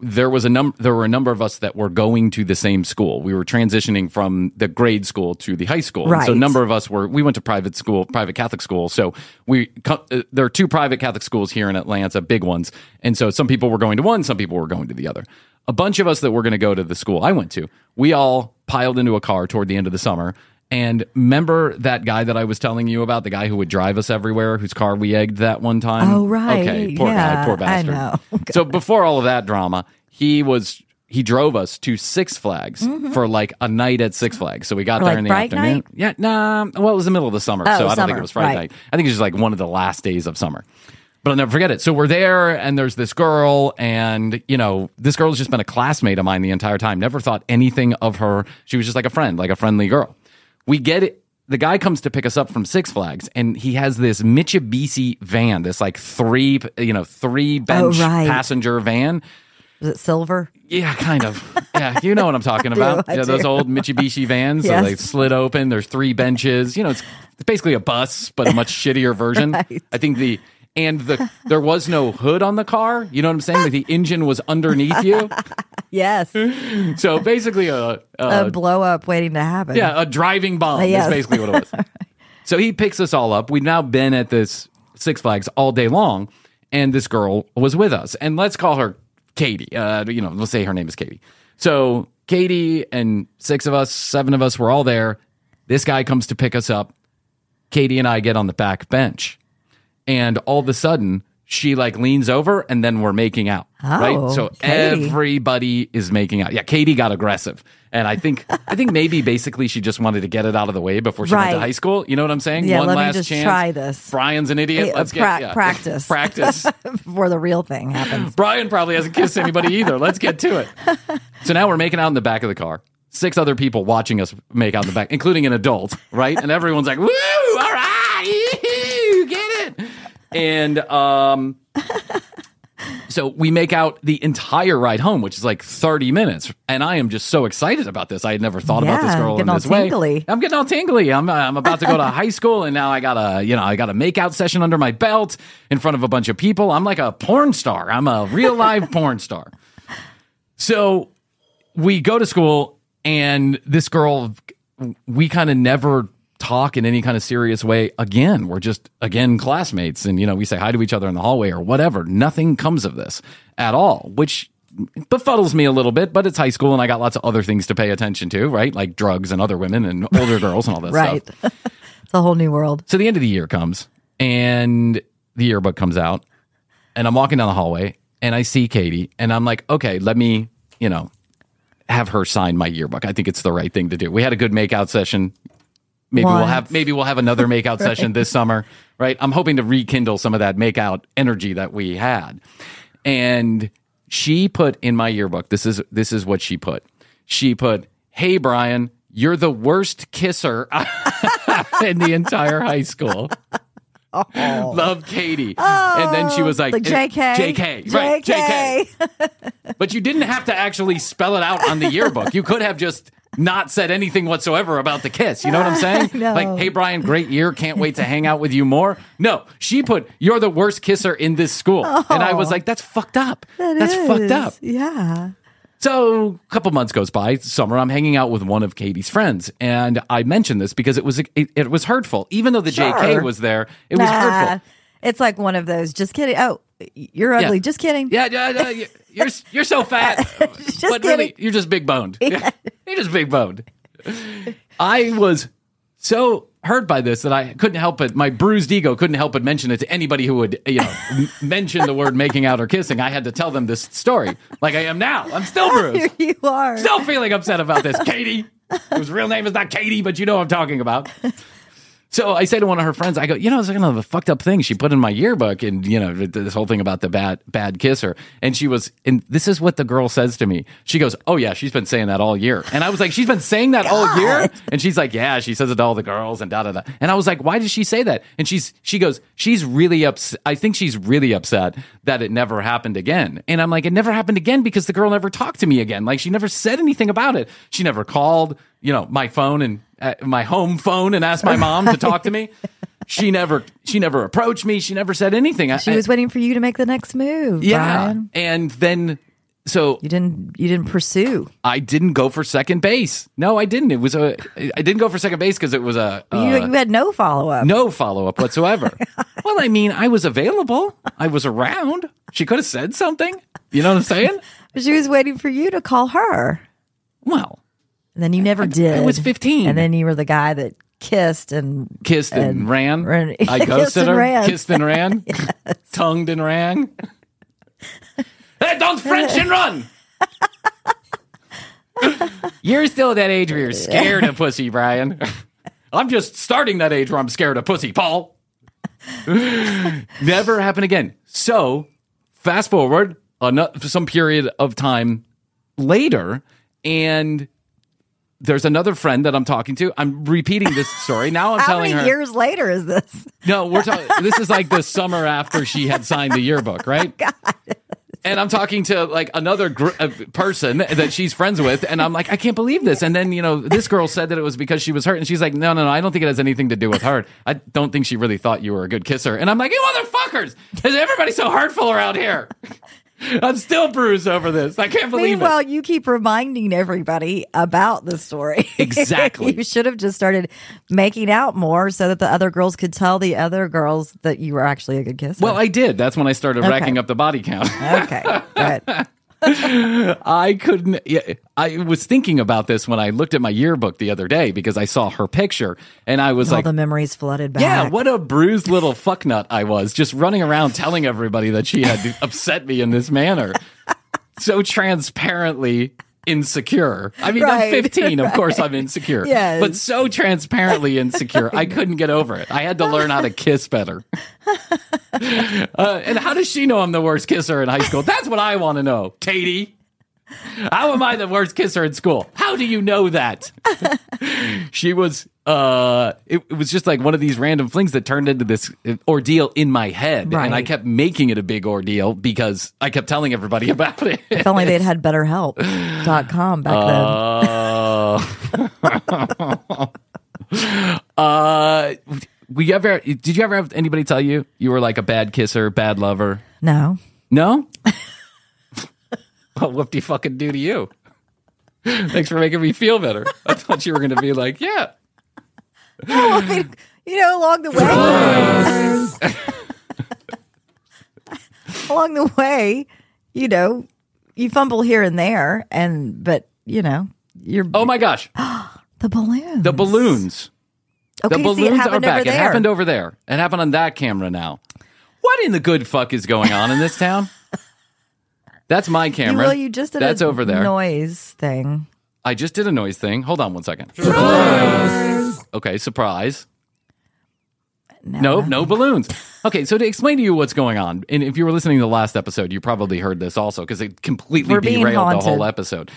there was a num there were a number of us that were going to the same school. We were transitioning from the grade school to the high school. And So a number of us were we went to private school, private Catholic school. So we uh, there are two private Catholic schools here in Atlanta, big ones. And so some people were going to one, some people were going to the other. A bunch of us that were going to go to the school I went to, we all piled into a car toward the end of the summer. And remember that guy that I was telling you about, the guy who would drive us everywhere, whose car we egged that one time? Oh, right. Okay, poor guy, Yeah, poor I bastard. know. Oh, so before all of that drama, he was he drove us to Six Flags mm-hmm. for like a night at Six Flags. So we got there in the Fright afternoon. night? Yeah, nah. Well, it was the middle of the summer, Oh, so I don't think it was Friday right. night. I think it was just like one of the last days of summer. But I'll never forget it. So we're there, and there's this girl, and you know, this girl's just been a classmate of mine the entire time. Never thought anything of her. She was just like a friend, like a friendly girl. We get it. The guy comes to pick us up from Six Flags, and he has this Mitsubishi van, this like three, you know, three bench Oh, right. passenger van. Is it silver? Yeah, kind of. Yeah, you know what I'm talking about. Yeah, those old Mitsubishi vans. Yes. So they slid open. There's three benches. You know, it's, it's basically a bus, but a much shittier version. Right. I think the and the there was no hood on the car. You know what I'm saying? Like the engine was underneath you. Yes. So basically, a, a a blow up waiting to happen. yeah, a driving bomb yes. is basically what it was. so he picks us all up. We've now been at this Six Flags all day long, and this girl was with us. And let's call her Katie. Uh, you know, let's say her name is Katie. So Katie and six of us, seven of us were all there. This guy comes to pick us up. Katie and I get on the back bench, and all of a sudden, she like leans over, and then we're making out. right. Oh, So Katie. everybody is making out. Yeah, Katie got aggressive, and I think I think maybe basically she just wanted to get it out of the way before she went to high school. You know what I'm saying? Yeah, One let me last just chance. try this. Bryan's an idiot. Yeah, Let's get yeah. practice. practice. Before the real thing happens. Bryan probably hasn't kissed anybody either. Let's get to it. So now we're making out in the back of the car. Six other people watching us make out in the back, including an adult, right? And everyone's like, "Woo! All right, Yee-hoo, get it!" And um, so we make out the entire ride home, which is like thirty minutes. And I am just so excited about this. I had never thought about this Yeah, girl in getting all this way. tingly. I'm getting all tingly. I'm I'm about to go to high school, and now I got a you know I got a makeout session under my belt in front of a bunch of people. I'm like a porn star. I'm a real live porn star. So we go to school, and this girl, we kind of never talk in any kind of serious way again. We're just again classmates, and you know we say hi to each other in the hallway or whatever. Nothing comes of this at all, which befuddles me a little bit. But it's high school, and I got lots of other things to pay attention to, right? Like drugs and other women and older girls and all that Right. stuff. it's a whole new world. So the end of the year comes and the yearbook comes out and I'm walking down the hallway and I see Katie and I'm like, okay, let me, you know, have her sign my yearbook. I think it's the right thing to do. We had a good makeout session. Maybe we'll have maybe we'll have another makeout session this summer, right? I'm hoping to rekindle some of that makeout energy that we had. And she put in my yearbook, this is this is what she put. She put, "Hey Bryan, you're the worst kisser in the entire high school." Love Katie. and then she oh, was like, Like JK. JK. Right. JK. But you didn't have to actually spell it out on the yearbook. You could have just not said anything whatsoever about the kiss. You know what I'm saying? know. Like, hey, Bryan, great year. Can't wait to hang out with you more. No, she put, you're the worst kisser in this school. And I was oh. like, that's fucked up. That that's fucked up. Yeah. So a couple months goes by. Summer, I'm hanging out with one of Katie's friends, and I mentioned this because it was it, it was hurtful. Even though the JK was there, it was Nah. hurtful. It's like one of those. Just kidding. Oh, you're ugly. Just kidding. Yeah, yeah, yeah, you- you're you're so fat, but really you're just big boned. You're just big boned. I was so hurt by this that I couldn't help it. My bruised ego couldn't help but mention it to anybody who would, you know, m- mention the word making out or kissing. I had to tell them this story, like I am now. I'm still bruised. Here you are. Still feeling upset about this, Katie. Whose real name is not Katie, but you know what I'm talking about. So I say to one of her friends, I go, you know, it's kind of a fucked up thing she put in my yearbook, and you know, this whole thing about the bad bad kisser. And she was, and this is what the girl says to me. She goes, "Oh yeah, she's been saying that all year." And I was like, "She's been saying that all year?" And she's like, "Yeah, she says it to all the girls and da da da." And I was like, "Why did she say that?" And she's she goes, "She's really upset. I think she's really upset that it never happened again." And I'm like, "It never happened again because the girl never talked to me again. Like she never said anything about it. She never called." You know, my phone and uh, my home phone and asked my mom to talk to me. She never, she never approached me. She never said anything. I- She was waiting for you to make the next move. yeah. Bryan. And then, so You didn't. You didn't pursue. I didn't go for second base. No, I didn't. It was a, I didn't go for second base because it was a, you, uh, you had no follow up. no follow up whatsoever. well, I mean, I was available. I was around. She could have said something. You know what I'm saying? She was waiting for you to call her. Well, And then you never did. I was 15. And then you were the guy that kissed and kissed and, And ran. ran- I Kissed ghosted and her. ran. Kissed and ran. Tongued and ran. hey, don't French and run. you're still at that age where you're scared of pussy, Bryan. I'm just starting that age where I'm scared of pussy, Paul. Never happen again. So, fast forward ano- some period of time later, and there's another friend that I'm talking to. I'm repeating this story. Now I'm How telling many her. years later is this? No, we're talking. this is like the summer after she had signed the yearbook, right? God. And I'm talking to like another gr- uh, person that she's friends with, and I'm like, I can't believe this. And then you know, this girl said that it was because she was hurt, and she's like, No, no, no, I don't think it has anything to do with hurt. I don't think she really thought you were a good kisser. And I'm like, You motherfuckers! Is everybody so hurtful around here? I'm still bruised over this. I can't believe Meanwhile, it. you keep reminding everybody about the story. Exactly. you should have just started making out more so that the other girls could tell the other girls that you were actually a good kisser. Well, I did. That's when I started Okay. racking up the body count. okay, good. I couldn't. Yeah, I was thinking about this when I looked at my yearbook the other day because I saw her picture and I was like All like, the memories flooded back. yeah, what a bruised little fucknut I was just running around telling everybody that she had upset me in this manner. So transparently insecure. I mean, I'm Right, 15. Of course, I'm insecure. Yes. But so transparently insecure. I couldn't get over it. I had to learn how to kiss better. Uh, and how does she know I'm the worst kisser in high school? That's what I want to know, Katie. How am I the worst kisser in school? How do you know that? she was uh it, it was just like one of these random flings that turned into this uh, ordeal in my head and I kept making it a big ordeal because I kept telling everybody about it. If only they'd had betterhelp.com back then. Uh, uh, we ever? Did you ever have anybody tell you you were like a bad kisser, bad lover? No. No. Well, you fucking do to you? Thanks for making me feel better. I thought you were going to be like, yeah. I mean, you know, along the way, along the way, you know, you fumble here and there, and but you know, you're Oh my gosh, the balloons. the balloons. Okay, the see, balloons it are back. It happened over there. It happened on that camera now. What in the good fuck is going on in this town? That's my You, camera. well, you just did That's a over there. noise thing. I just did a noise thing. Hold on one second. Okay, surprise. No, no balloons. Okay, so to explain to you what's going on, and if you were listening to the last episode, you probably heard this also because it completely We're derailed the whole episode.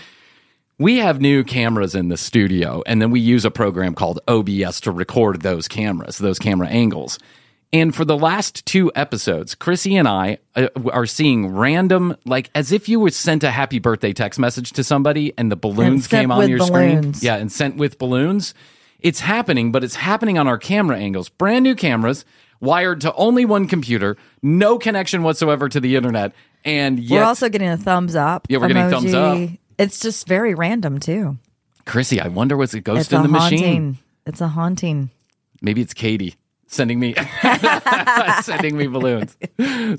We have new cameras in the studio, and then we use a program called OBS to record those cameras, those camera angles. And for the last two episodes, Krissy and I uh, are seeing random, like as if you were sent a happy birthday text message to somebody and the balloons sent came on your screen. Yeah, and sent with balloons. It's happening, but it's happening on our camera angles. Brand new cameras, wired to only one computer, no connection whatsoever to the internet. And yet, we're also getting a thumbs up. Yeah, we're getting thumbs emoji. It's just very random too. Krissy, I wonder what's a ghost it's in a the machine. It's a haunting. Maybe it's Katie sending me sending me balloons.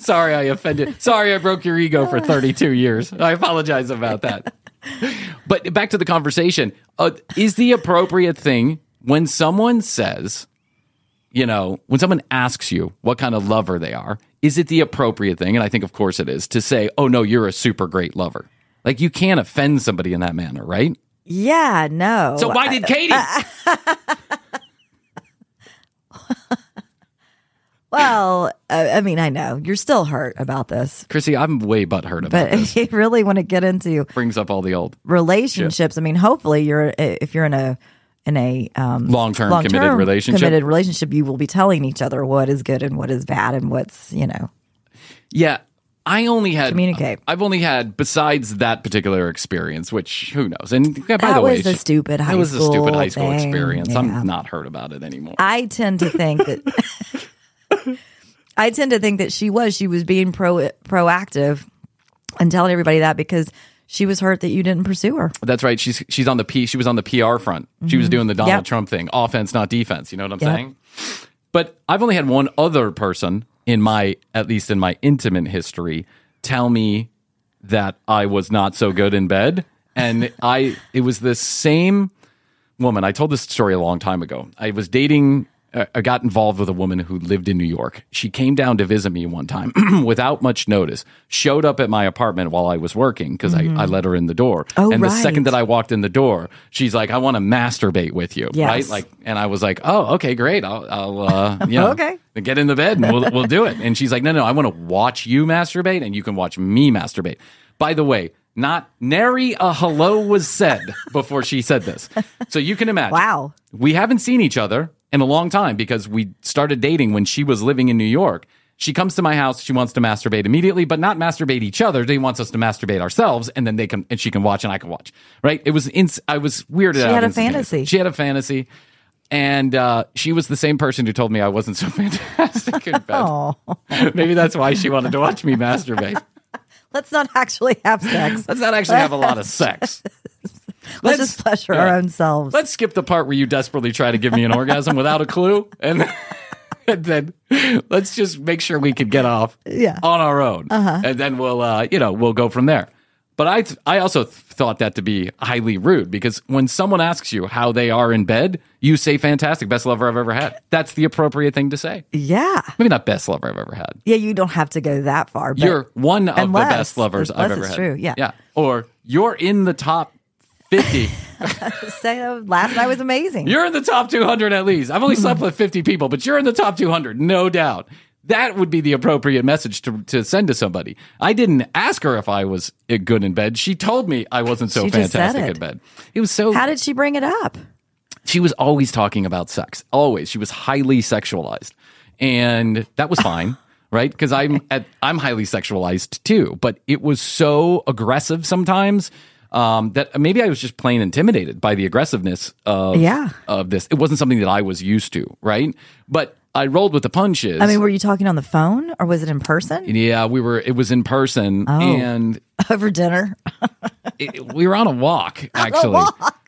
Sorry, I offended. Sorry, I broke your ego for 32 years. I apologize about that. But back to the conversation. Uh, is the appropriate thing when someone says, you know, when someone asks you what kind of lover they are, is it the appropriate thing? And I think, of course, it is to say, oh, no, you're a super great lover. Like, you can't offend somebody in that manner, right? Yeah, no. So, why did Katie? Well, I mean, I know you're still hurt about this, Krissy, I'm way butthurt about but this. if you really want to get into Brings up all the old relationships, I mean, hopefully you're if you're in a in a um, long-term, long-term committed relationship. committed relationship, you will be telling each other what is good and what is bad and what's you know Yeah, I only had Communicate. I've only had besides that particular experience, which who knows. And yeah, by That the way, was a stupid high It was a stupid high school thing. experience. Yeah. I'm not hurt about it anymore. I tend to think that I tend to think that she was she was being pro proactive and telling everybody that because she was hurt that you didn't pursue her. That's right. She's she's on the P. She was on the PR front. She was doing the Donald Mm-hmm. Yep. Trump thing, offense, not defense. You know what I'm Yep. saying? But I've only had one other person in my, at least in my intimate history, tell me that I was not so good in bed, and I it was the same woman. I told this story a long time ago. I was dating. Uh, I got involved with a woman who lived in New York. She came down to visit me one time without much notice. Showed up at my apartment while I was working because I, I let her in the door. Oh, and the second that I walked in the door, she's like, "I want to masturbate with you." Yes. Right? Like, and I was like, "Oh, okay, great. I'll, I'll uh, you know, Okay. get in the bed and we'll we'll do it." And she's like, "No, no, I want to watch you masturbate, and you can watch me masturbate." By the way. Not nary a hello was said before she said this. So you can imagine. Wow. We haven't seen each other in a long time because we started dating when she was living in New York. She comes to my house. She wants to masturbate immediately, but not masturbate each other. She wants us to masturbate ourselves, and then they can and she can watch and I can watch. Right? It was. Ins- I was weirded She out. had a fantasy. She had a fantasy, and uh, she was the same person who told me I wasn't so fantastic in bed. Maybe that's why she wanted to watch me masturbate. let's not actually have sex. Let's not actually have a lot of sex. Let's, just pleasure our own selves. Let's skip the part where you desperately try to give me an orgasm without a clue, and, and then let's just make sure we could get off Yeah. on our own, uh-huh. and then we'll uh, you know we'll go from there. But I th- I also th- thought that to be highly rude because when someone asks you how they are in bed, you say fantastic, best lover I've ever had. That's the appropriate thing to say. yeah, Maybe not best lover I've ever had. yeah. You don't have to go that far. But You're one of unless- the best lovers I've ever had. true, yeah. yeah. Or you're in the top fifty. say last night was amazing. You're in the top 200 at least. I've only slept with 50 people, but you're in the top 200, no doubt. That would be the appropriate message to, to send to somebody. I didn't ask her if I was uh, good in bed. She told me I wasn't so She just said fantastic it. in bed. It was so. How did she bring it up? she was always talking about sex. Always. She was highly sexualized. And that was fine, right? Because I'm at, I'm highly sexualized too. But it was so aggressive sometimes um, that maybe I was just plain intimidated by the aggressiveness of Yeah. of this. It wasn't something that I was used to, right? But I rolled with the punches. I mean, were you talking on the phone or was it in person yeah, we were. It was in person, Oh. and over dinner? it, we were on a walk actually.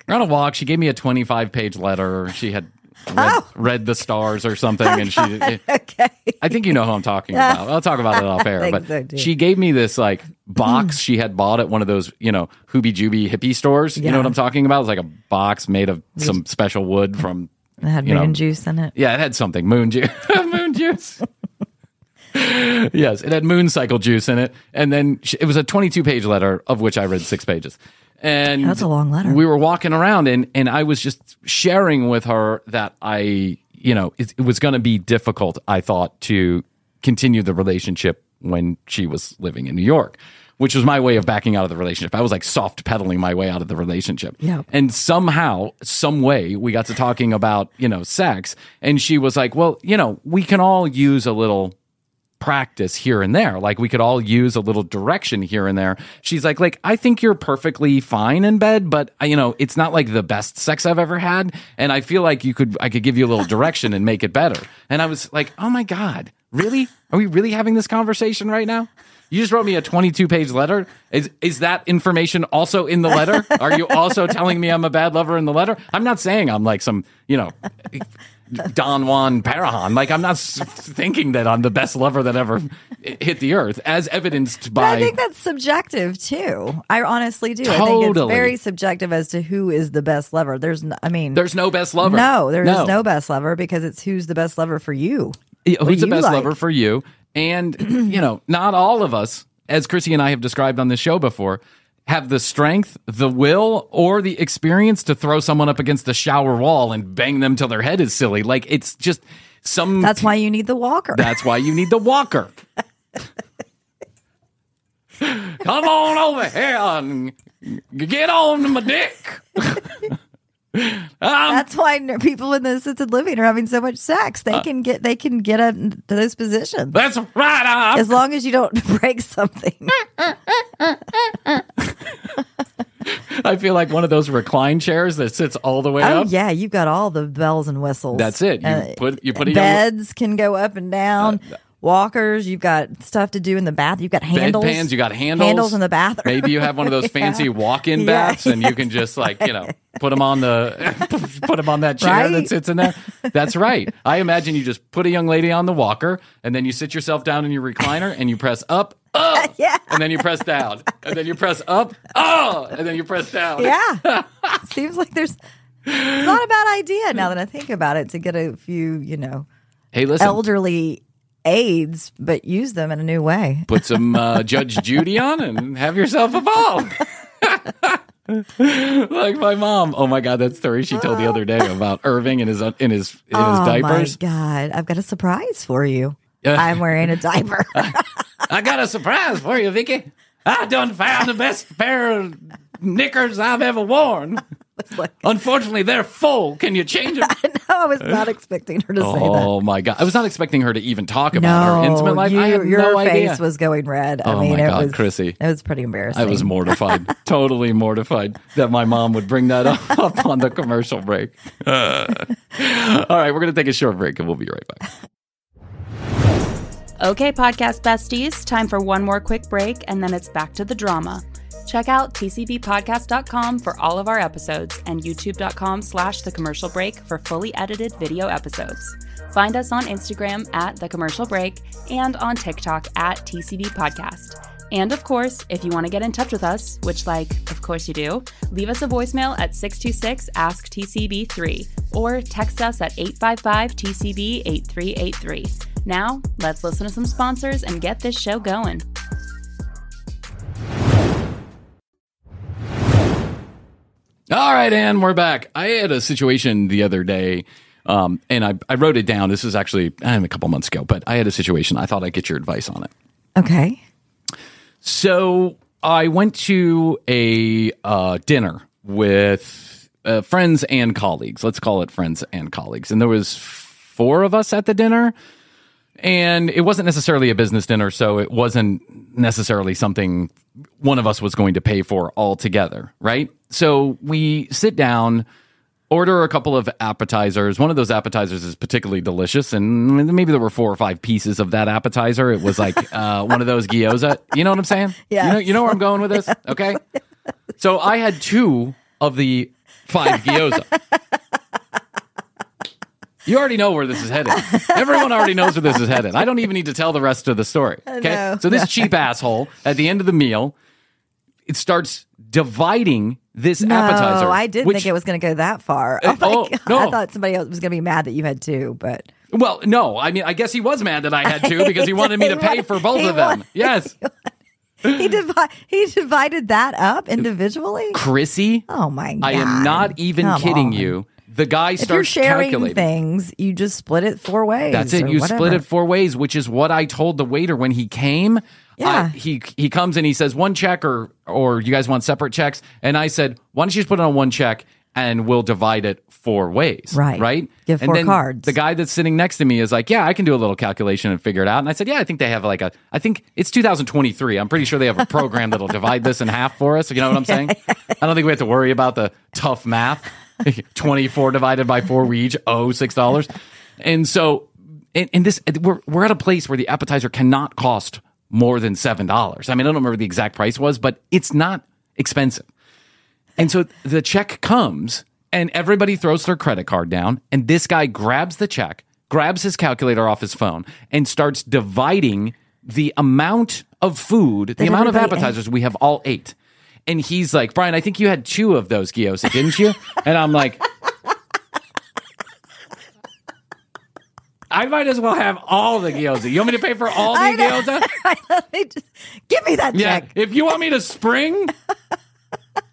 We're on a walk. She gave me a 25 page letter. She had read, oh. read the stars or something, and she. Oh. okay. I think you know who I'm talking about. I'll talk about it off air. But so, she gave me this like box hmm. she had bought at one of those, you know, hoobie jooby hippie stores. You know what I'm talking about? It's like a box made of some special wood from. It had moon know. juice in it. Yeah, it had something moon juice. moon juice. yes, it had moon cycle juice in it, and then sh- it was a 22 page letter of which I read six pages. And That's a long letter. We were walking around, and and I was just sharing with her that I, you know, it, it was going to be difficult. I thought to continue the relationship when she was living in New York. Which was my way of backing out of the relationship. I was like soft pedaling my way out of the relationship. Yeah. And somehow, some way, we got to talking about, you know, sex. And she was like, well, you know, we can all use a little practice here and there. Like we could all use a little direction here and there. She's like, like, I think you're perfectly fine in bed, but uh, you know, it's not like the best sex I've ever had. And I feel like you could, I could give you a little direction and make it better. And I was like, oh my God, really? Are we really having this conversation right now? You just wrote me a 22 page letter. Is is that information also in the letter? Are you also telling me I'm a bad lover in the letter? I'm not saying I'm like some, you know, Don Juan Parahan. Like I'm not thinking that I'm the best lover that ever hit the earth, as evidenced But I think that's subjective too. I honestly do. I think it's very subjective as to who is the best lover. There's, no, I mean, There's no best lover. no, there is no. best lover because it's who's the best lover for you. Yeah, Who's the best like? lover for you? And, you know, not all of us, as Krissy and I have described on this show before, have the strength, the will, or the experience to throw someone up against the shower wall and bang them till their head is silly. Like, it's just, some That's why you need the walker. that's why you need the walker. Come on over here and get on my dick. Um, That's why people in the assisted living are having so much sex. They can get they can get up to those positions that's right. I'm as long as you don't break something. I feel like one of those recline chairs that sits all the way Oh up. yeah, you've got all the bells and whistles. That's it. You Uh, put you put beds can go up and down. Walkers, you've got stuff to do in the bath. You've got handles. bedpans. You got handles. Handles in the bathroom. Maybe you have one of those fancy walk-in Yeah. baths, and you can just like you know put them on the put them on that chair that sits in there. That's right. I imagine you just put a young lady on the walker, and then you sit yourself down in your recliner, and you press up, up, Yeah. and then you press down, and then you press up, oh, and then you press down. Yeah. Seems like there's it's not a bad idea now that I think about it to get a few, you know, Hey, listen. elderly aids, but use them in a new way. put some uh, Judge Judy on and have yourself a ball. like my mom. Oh my god, that story she told the other day about Irving in his in his in his diapers. oh my god, I've got a surprise for you. I'm wearing a diaper. I got a surprise for you, Vicky. I done found the best pair of knickers I've ever worn. Unfortunately, they're full. Can you change them? no, I was not expecting her to say that. oh my god, I was not expecting her to even talk about her intimate life. you- I had your no face idea. was going red. I Oh mean, my it God, was Krissy. It was pretty embarrassing. I was mortified, totally mortified that my mom would bring that up, up on the commercial break. Uh, all right, we're going to take a short break and we'll be right back. Okay, podcast besties, time for one more quick break and then it's back to the drama. Check out tcbpodcast.com for all of our episodes and youtube.com slash the commercial break for fully edited video episodes. Find us on Instagram at the commercial break and on TikTok at TCB Podcast. And of course, if you want to get in touch with us, which, like, of course you do, leave us a voicemail at 626 Ask TCB3 or text us at 855 TCB 8383. Now, let's listen to some sponsors and get this show going. All right, Ann, we're back. I had a situation the other day, um, and I, I wrote it down. This was actually a couple months ago, but I had a situation. I thought I'd get your advice on it. okay. So I went to a uh, dinner with uh, friends and colleagues. Let's call it friends and colleagues, and there was four of us at the dinner. And it wasn't necessarily a business dinner, so it wasn't necessarily something one of us was going to pay for altogether, right? So we sit down, order a couple of appetizers. One of those appetizers is particularly delicious, and maybe there were four or five pieces of that appetizer. It was like uh, one of those gyoza. You know what I'm saying? Yeah. You know, you know where I'm going with this? Okay. So I had two of the five gyoza. You already know where this is headed. Everyone already knows where this is headed. I don't even need to tell the rest of the story. Okay. know. So this cheap asshole at the end of the meal, it starts dividing this No, appetizer. I didn't which- think it was going to go that far. Uh, Oh, my oh, God. no. I thought somebody else was going to be mad that you had two, but Well, no. I mean, I guess he was mad that I had two because he wanted me to pay for both of them. Yes. he divi- he divided that up individually. Krissy, Oh my god! I am not even Come kidding on. you. The guy If starts sharing calculating. things, you just split it four ways. That's it. You whatever. split it four ways, which is what I told the waiter when he came. Yeah. I- he he comes and he says one check or or you guys want separate checks, and I said why don't you just put it on one check and we'll divide it four ways. Right. Right. Give and four then cards. The guy that's sitting next to me is like, yeah, I can do a little calculation and figure it out. And I said, yeah, I think they have like a. I think it's 2023. I'm pretty sure they have a program that'll divide this in half for us. You know what I'm saying? I don't think we have to worry about the tough math. 24 divided by four, we each owe six dollars. And so, and, and this we're we're at a place where the appetizer cannot cost more than seven dollars. I mean, I don't remember the exact price was, but it's not expensive. And so the check comes, and everybody throws their credit card down, and this guy grabs the check, grabs his calculator off his phone, and starts dividing the amount of food, the amount of everybody ate. appetizers we have all ate. And he's like, Bryan, I think you had two of those gyoza, didn't you? and I'm like, I might as well have all the gyoza. You want me to pay for all the I know. gyoza? Just- Give me that Yeah. check. If you want me to spring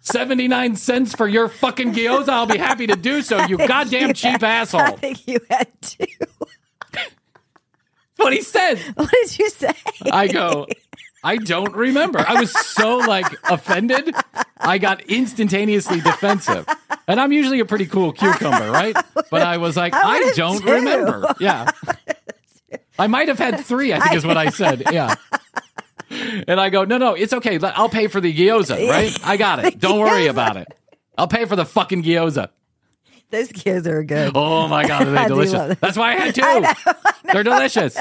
79 cents for your fucking gyoza, I'll be happy to do so, you goddamn cheap I asshole. think you had two. what he said. What did you say? I go, I don't remember. I was so like offended. I got instantaneously defensive. And I'm usually a pretty cool cucumber, right? But I was like, I I don't too. remember. Yeah. I might have had three, I think is what I said. Yeah. And I go, no, no, it's okay. I'll pay for the gyoza, right? I got it. Don't worry about it. I'll pay for the fucking gyoza. Those kids are good. Oh my god, are they delicious? That's why I had two. I know, They're delicious.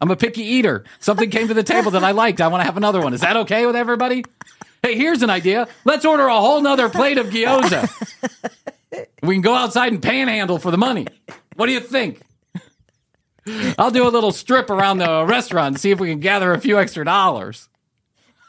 I'm a picky eater. Something came to the table that I liked. I want to have another one. Is that okay with everybody? Hey, here's an idea. Let's order a whole nother plate of gyoza. We can go outside and panhandle for the money. What do you think? I'll do a little strip around the restaurant and see if we can gather a few extra dollars.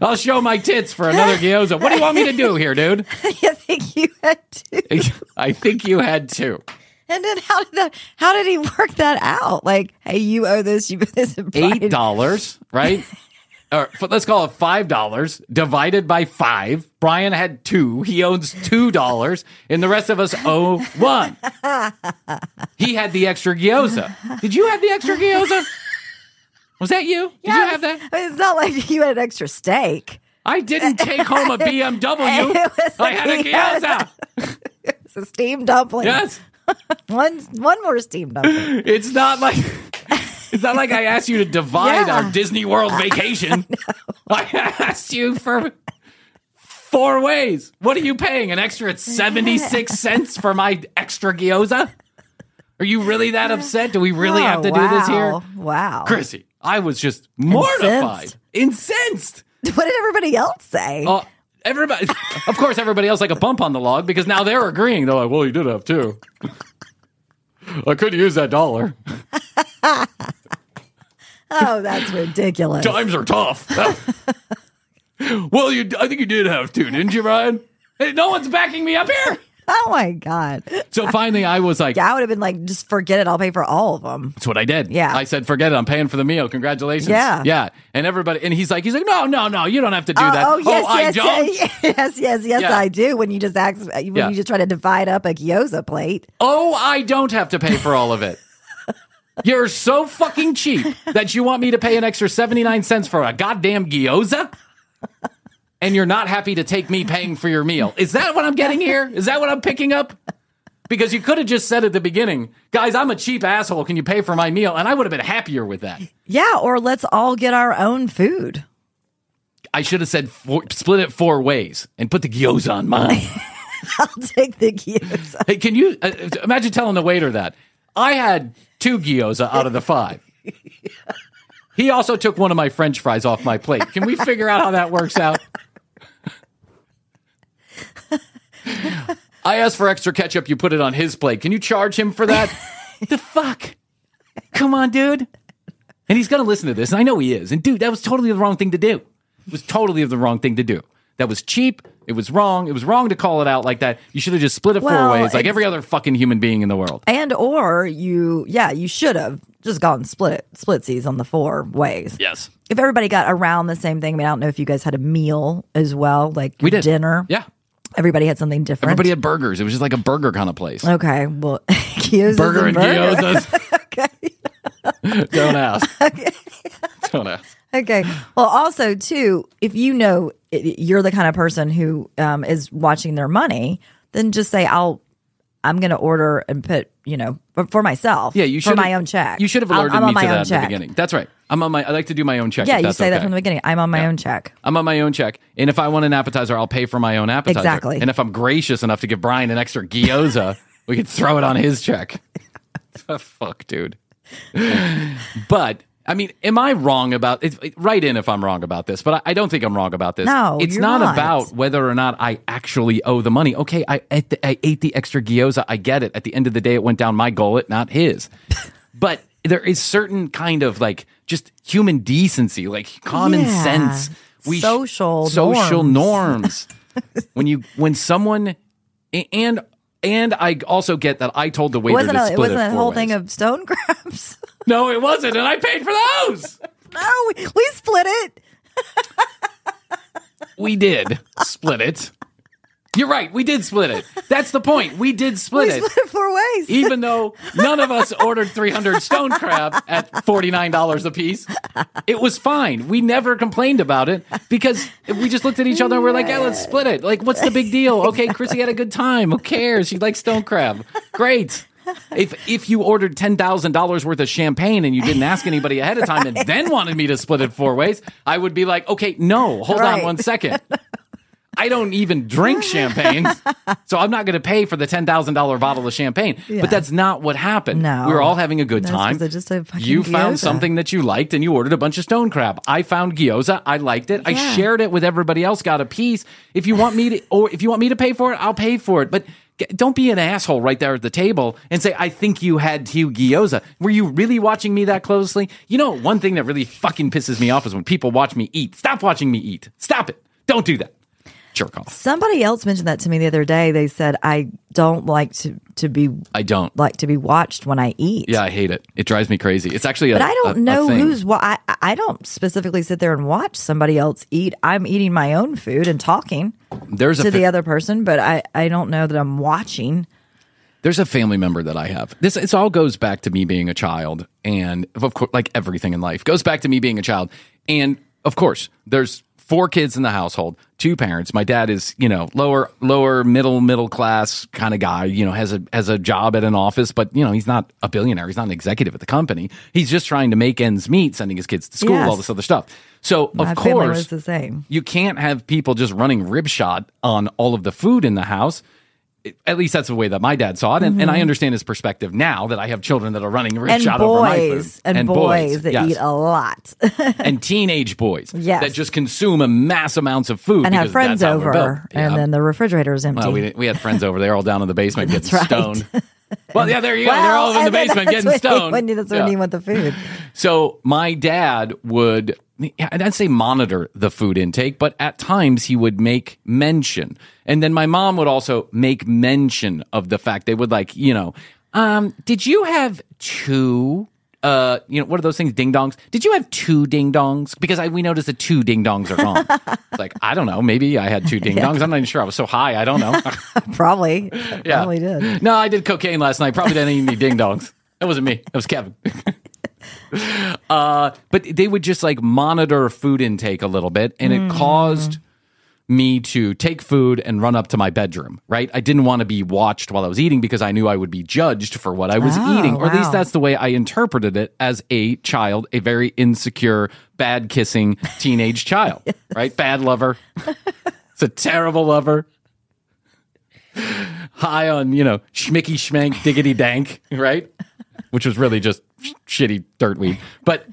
I'll show my tits for another gyoza. What do you want me to do here, dude? I think you had to. I think you had two. And then how did that? How did he work that out? Like, hey, you owe this. You owe this. eight dollars, right? or let's call it five dollars divided by five. Bryan had two. He owns two dollars, and the rest of us owe one. he had the extra gyoza. Did you have the extra gyoza? Was that you? Did you have that? I mean, it's not like you had an extra steak. I didn't take home a BMW. I had a gyoza. gyoza. It's a steamed dumpling. Yes. One one more dumpling. It's not like it's not like I asked you to divide Yeah. our Disney World vacation. I, asked you for four ways. What are you paying? An extra 76 cents for my extra gyoza? Are you really that upset? Do we really have to Oh, do this here? Wow. Krissy, I was just mortified. Incensed. What did everybody else say? Uh, everybody, of course, everybody else like a bump on the log because now they're agreeing. They're like, well, you did have two. I could use that dollar. Oh, that's ridiculous. Times are tough. well, you, I think you did have two, didn't you, Ryan? Hey, no one's backing me up here. Oh my god. So finally, I was like, Yeah, I would have been like, just forget it. I'll pay for all of them. That's what I did. Yeah. I said, forget it. I'm paying for the meal. Congratulations. Yeah. Yeah. And everybody, and he's like, he's like, no, no, no, you don't have to do Oh, that. oh, yes, oh, I yes, don't. yes, yes, yes, yes, Yeah. I do. When you just ask, when Yeah. you just try to divide up a gyoza plate. Oh, I don't have to pay for all of it. You're so fucking cheap that you want me to pay an extra 79 cents for a goddamn gyoza? And you're not happy to take me paying for your meal. Is that what I'm getting here? Is that what I'm picking up? Because you could have just said at the beginning, guys, I'm a cheap asshole. Can you pay for my meal? And I would have been happier with that. Yeah, or let's all get our own food. I should have said four, split it four ways and put the gyoza on mine. I'll take the gyoza. Hey, can you uh, imagine telling the waiter that I had two gyoza out of the five? He also took one of my French fries off my plate. Can we figure out how that works out? I asked for extra ketchup. You put it on his plate. Can you charge him for that? the fuck? Come on, dude. And he's going to listen to this. And I know he is. And dude, that was totally the wrong thing to do. It was totally the wrong thing to do. That was cheap. It was wrong. It was wrong to call it out like that. You should have just split it Well, four ways, like every other fucking human being in the world. And or you, yeah, you should have just gone split splitsies on the four ways. Yes. If everybody got around the same thing, I mean, I don't know if you guys had a meal as well, like We did. dinner. Yeah. Everybody had something different. Everybody had burgers. It was just like a burger kind of place. Okay, well, Burger and gyozas. okay. Don't ask. Okay. Don't ask. Okay. Well, also too, if you know you're the kind of person who um, is watching their money, then just say, "I'll, I'm going to order and put, you know, for, for myself, Yeah, you for should my own check. You should have alerted I'm me to that at the beginning. That's right. I'm on my. I like to do my own check. Yeah, you say that from the beginning. I'm on my own check. I'm on my own check, and if I want an appetizer, I'll pay for my own appetizer. Exactly. And if I'm gracious enough to give Bryan an extra gyoza, we could throw it on his check. Fuck, dude. but I mean, am I wrong about it? it- Write in if I'm wrong about this, but I, I don't think I'm wrong about this. No, it's not, not. about whether or not I actually owe the money. Okay, I ate the, I ate the extra gyoza. I get it. At the end of the day, it went down my gullet, not his. but there is certain kind of like just human decency, like common Yeah. sense. We Social social norms. when you when someone and and I also get that I told the It waiter wasn't to a, split it wasn't it a whole ways. thing of stone crabs. no, it wasn't, and I paid for those. no, we, we split it. We did split it. You're right. We did split it. That's the point. We did split We it. split it four ways. Even though none of us ordered 300 stone crab at $49 a piece, it was fine. We never complained about it because we just looked at each other and we're like, yeah, let's split it. Like, what's the big deal? Okay, Krissy had a good time. Who cares? She likes stone crab. Great. If if you ordered ten thousand dollars worth of champagne and you didn't ask anybody ahead of time and then wanted me to split it four ways, I would be like, okay, no, hold on Right. one second. I don't even drink champagne, so I'm not going to pay for the ten thousand dollar bottle of champagne. Yeah. But that's not what happened. No. we were all having a good No, time. just a you found something that you liked, and you ordered a bunch of stone crab. I found gyoza. I liked it. I shared it with everybody else. Got a piece. If you want me to, or if you want me to pay for it, I'll pay for it. But don't be an asshole right there at the table and say, "I think you had two gyoza." Were you really watching me that closely? You know, one thing that really fucking pisses me off is when people watch me eat. Stop watching me eat. Stop it. Don't do that. Jerk off. Somebody else mentioned that to me the other day. They said I don't like to to be I don't. like to be watched when I eat. Yeah, I hate it. It drives me crazy. It's actually, a, But I don't a- a know thing. who's what. I I don't specifically sit there and watch somebody else eat. I'm eating my own food and talking There's to the other person, but I I don't know that I'm watching. There's a family member that I have. This it all goes back to me being a child, and of course, like everything in life goes back to me being a child. And of course, there's four kids in the household, two parents. My dad is you know lower lower middle middle class kind of guy. You know has a has a job at an office, but you know he's not a billionaire. He's not an executive at the company. He's just trying to make ends meet, sending his kids to school, Yes. all this other stuff. So My of course, the same. you can't have people just running rib ribshot on all of the food in the house. At least that's the way that my dad saw it, and, and I understand his perspective now that I have children that are running Mm-hmm. And over my food. boys and, boys, that yes. eat a lot and teenage boys Yes. that just consume a mass amounts of food and have friends over, and Yeah. then the refrigerator is empty. well, we, we had friends over there all down in the basement getting right. stoned. Well, yeah, there you go. They're all in the basement getting stoned. When, that's when Yeah. you want the food. So my dad would, I'd say monitor the food intake, but at times he would make mention. And then my mom would also make mention of the fact they would like, you know, um, did you have two? Uh, you know, what are those things? Ding dongs. Did you have two ding dongs? Because I, we noticed that two ding dongs are gone. it's like I don't know. Maybe I had two ding dongs. I'm not even sure. I was so high. I don't know. Probably, Yeah. probably did. No, I did cocaine last night. Probably didn't eat any ding dongs. That wasn't me. That was Kevin. uh, but they would just like monitor food intake a little bit, and it caused me to take food and run up to my bedroom. Right? I didn't want to be watched while I was eating because I knew I would be judged for what I was Oh, eating, or at least that's the way I interpreted it as a child, a very insecure, bad kissing teenage child. Right? Bad lover. it's a terrible lover high on, you know, schmicky schmank diggity dank, right? Which was really just sh- shitty dirt weed. But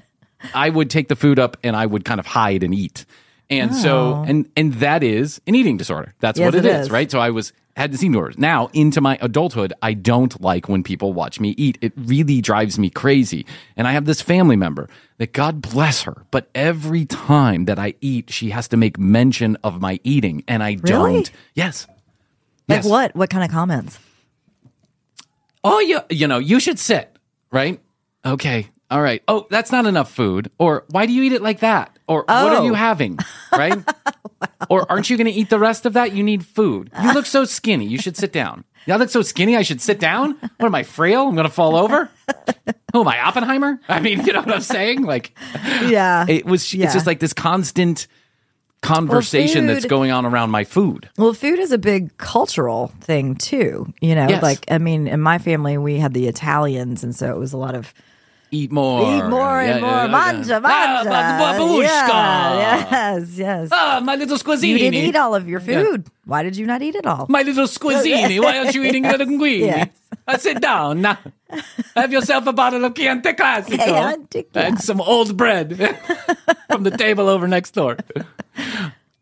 I would take the food up and I would kind of hide and eat. And so oh. and and that is an eating disorder. That's Yes, what it it is, is. right? So I was had this eating disorder. Now into my adulthood, I don't like when people watch me eat. It really drives me crazy. And I have this family member that God bless her, but every time that I eat, she has to make mention of my eating, and I don't. Yes. Like Yes. what? What kind of comments? oh you you know you should sit right okay all right oh that's not enough food or why do you eat it like that or what are Oh. you having right or aren't you going to eat the rest of that you need food you look so skinny you should sit down I look so skinny. I should sit down. What am I frail? I'm going to fall over. Who am I, Oppenheimer? I mean, you know what I'm saying? Like, Yeah, it was. Yeah. It's just like this constant conversation that's food- going on around my food. Well, food is a big cultural thing too. You know, Yes. like I mean, in my family we had the Italians, and so it was a lot of Eat more. eat more and Yeah, more, yeah, yeah. mangia, Ah, babushka. Yeah, yes, yes. Ah, my little squazzini. you didn't eat all of your food. Why did you not eat it all? My little squazzini, why aren't you eating a linguine? Yes. Uh, sit down. Now. Have yourself a bottle of Chianti Classico Chianti and some old bread from the table over next door.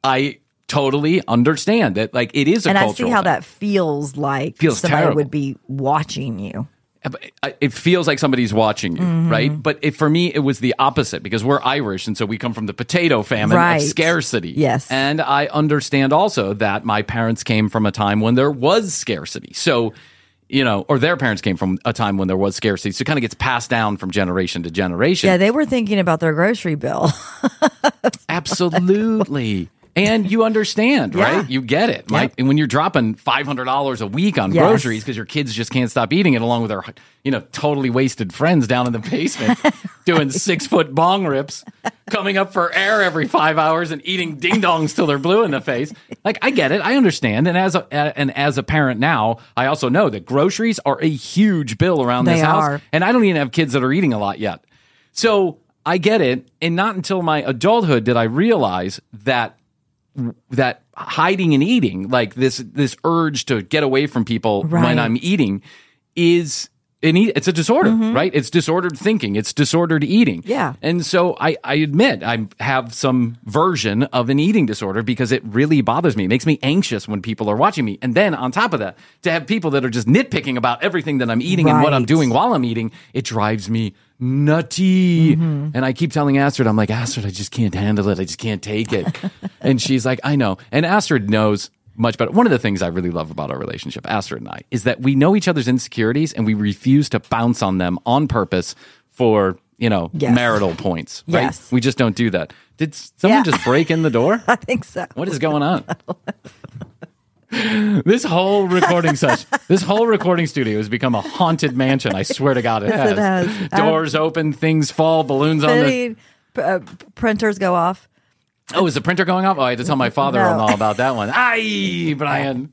I totally understand that. Like it is a and I see how thing. that feels like Feels somebody terrible. would be watching you. it feels like somebody's watching you, Mm-hmm. right? But it, for me, it was the opposite because we're Irish, and so we come from the potato famine Right. of scarcity. Yes. and I understand also that my parents came from a time when there was scarcity. So, you know, or their parents came from a time when there was scarcity. So it kind of gets passed down from generation to generation. Yeah, they were thinking about their grocery bill. Absolutely. And you understand, Yeah. right? You get it. Like and when you're dropping five hundred dollars a week on Yes. groceries because your kids just can't stop eating it, along with their you know totally wasted friends down in the basement doing six foot bong rips, coming up for air every five hours and eating ding dongs till they're blue in the face. Like I get it, I understand, and as a and as a parent now, I also know that groceries are a huge bill around this house, are. and I don't even have kids that are eating a lot yet. So I get it, and not until my adulthood did I realize that that hiding and eating, like this this urge to get away from people when I'm eating, is an e- it's a disorder, right? It's disordered thinking. It's disordered eating. Mm-hmm. Yeah. And so I, I admit I have some version of an eating disorder because it really bothers me. It makes me anxious when people are watching me. And then on top of that, to have people that are just nitpicking about everything that I'm eating and what I'm doing while I'm eating, it drives me nutty. Mm-hmm. And I keep telling Astrid, I'm like, Astrid, I just can't handle it. I just can't take it. and she's like, I know. And Astrid knows much better. One of the things I really love about our relationship, Astrid and I, is that we know each other's insecurities and we refuse to bounce on them on purpose for, you know, Yes. marital points. Right? Yes. We just don't do that. Did someone Yeah. just break in the door? I think so. What is going on? this whole recording session, this whole recording studio has become a haunted mansion. I swear to God, it Yes, has. it has. Doors open, things fall, balloons on the. Uh, printers go off. Oh, is the printer going off? Oh, I had to tell my father-in-law No. about that one. Aye, Bryan.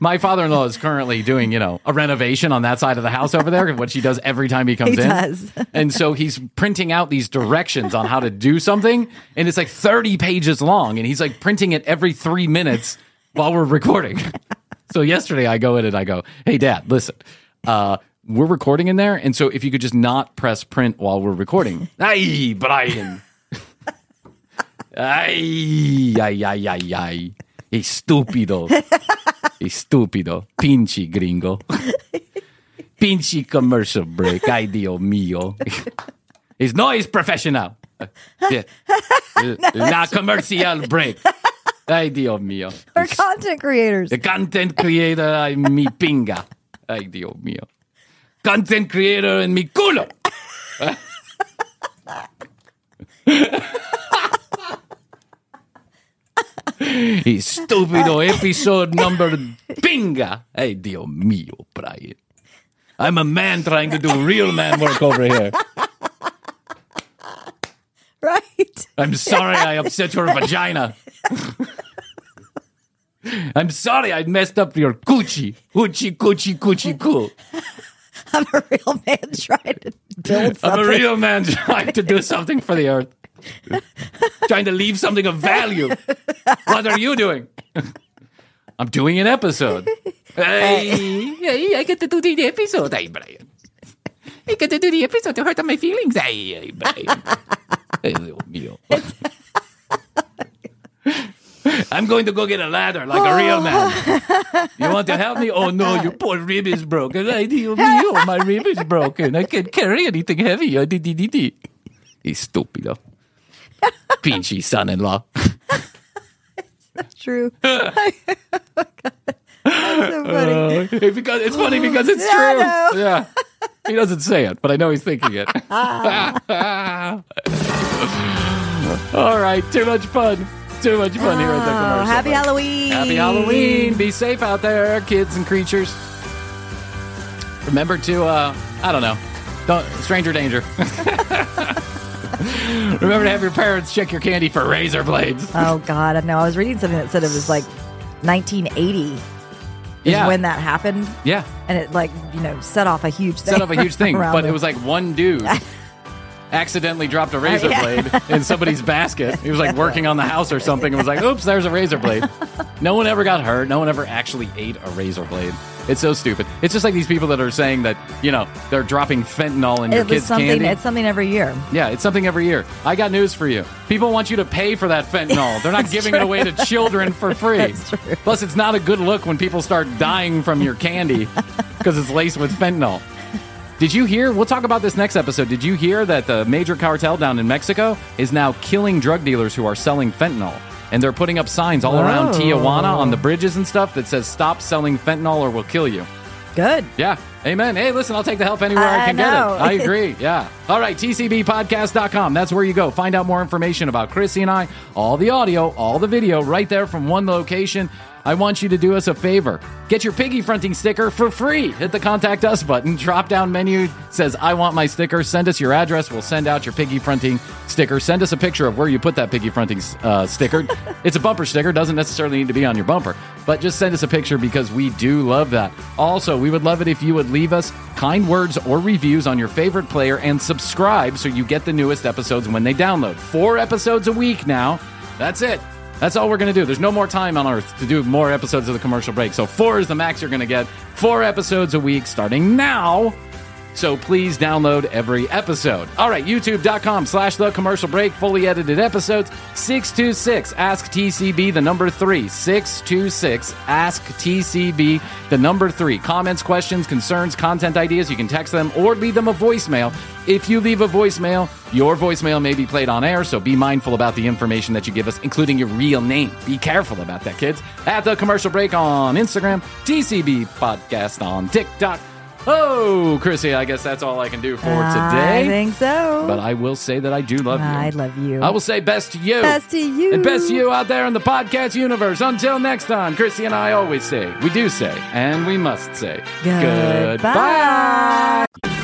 My father-in-law is currently doing, you know, a renovation on that side of the house over there, what she does every time he comes He in. does. And so he's printing out these directions on how to do something, and it's like 30 pages long, and he's like printing it every three minutes while we're recording. so yesterday I go in and I go, "Hey, Dad, listen, uh, we're recording in there, and so if you could just not press print while we're recording." Aye, Bryan. Ay, ay, ay, ay, ay. Estúpido. Estúpido. Pinche gringo. Pinche commercial break. Ay, Dios mío. It's no es professional. Yeah. La comercial break. Ay, Dios mío. We're content creators. The content creator, ay, mi pinga. Ay, Dios mío. Content creator en mi culo. Estúpido episode number pinga. Ay, Dios mío, Bryan. I'm a man trying to do real man work over here. Right. I'm sorry I upset your vagina. I'm sorry I messed up your coochie. Coochie, coochie, coochie, cool. I'm a real man trying to build something. I'm a real man trying to do something for the earth. trying to leave something of value. What are you doing? I'm doing an episode. Hey, hey, I get to do the episode, hey, Bryan. I get to do the episode to hurt my feelings, hey, Bryan. Hey, Dios mío. I'm going to go get a ladder like a real man. You want to help me? Oh no, your poor rib is broken. Ay, Dios mío, my rib is broken. I can't carry anything heavy. Ay, di, di, di, di. Estúpido. Pinchy son-in-law. True. That's so funny. Uh, because it's funny because it's true. Yeah. He doesn't say it, but I know he's thinking it. All right, too much fun. Too much fun here at the Oh, commercial. happy break. Halloween. Happy Halloween. Be safe out there, kids and creatures. Remember to, uh, I don't know, don't, stranger danger. Remember to have your parents check your candy for razor blades. Oh God, I know. I was reading something that said it was like 1980 is Yeah. when that happened, Yeah. and it like you know set off a huge thing. set off a huge thing, but it was like one dude accidentally dropped a uh, razor yeah. blade in somebody's basket. He was like working on the house or something and was like, oops, there's a razor blade. No one ever got hurt. No one ever actually ate a razor blade. It's so stupid. It's just like these people that are saying that, you know, they're dropping fentanyl in your it was kids' something. candy. It's something every year. Yeah, it's something every year. I got news for you. People want you to pay for that fentanyl. They're not giving it away to children for free. That's true. Plus, it's not a good look when people start dying from your candy because it's laced with fentanyl. Did you hear? We'll talk about this next episode. Did you hear that the major cartel down in Mexico is now killing drug dealers who are selling fentanyl? And they're putting up signs all around Whoa. Tijuana on the bridges and stuff that says, stop selling fentanyl or we'll kill you. Good. Yeah. Amen. Hey, listen, I'll take the help anywhere I, I can know. get it. I agree. Yeah. All right. TCBpodcast.com. That's where you go. Find out more information about Krissy and I, all the audio, all the video right there from one location. I want you to do us a favor. Get your piggy fronting sticker for free. Hit the contact us button. Drop down menu says, I want my sticker. Send us your address. We'll send out your piggy fronting sticker. Send us a picture of where you put that piggy fronting uh, sticker. it's a bumper sticker. Doesn't necessarily need to be on your bumper, but just send us a picture because we do love that. Also, we would love it if you would leave us kind words or reviews on your favorite player and subscribe so you get the newest episodes when they download. Four episodes a week now. That's it. That's all we're going to do. There's no more time on earth to do more episodes of the commercial break. So, four is the max you're going to get. Four episodes a week starting now. So please download every episode. All right, youtube.com slash the commercial break, fully edited episodes. 626 Ask TCB, the number three. 626 Ask TCB, the number three. Comments, questions, concerns, content ideas, you can text them or leave them a voicemail. If you leave a voicemail, your voicemail may be played on air, so be mindful about the information that you give us, including your real name. Be careful about that, kids. At the commercial break on Instagram, TCB Podcast on TikTok. Oh, Krissy, I guess that's all I can do for today. I think so. But I will say that I do love you. I love you. I will say best to you. Best to you. And best to you out there in the podcast universe. Until next time, Krissy and I always say, we do say, and we must say, Goodbye. goodbye.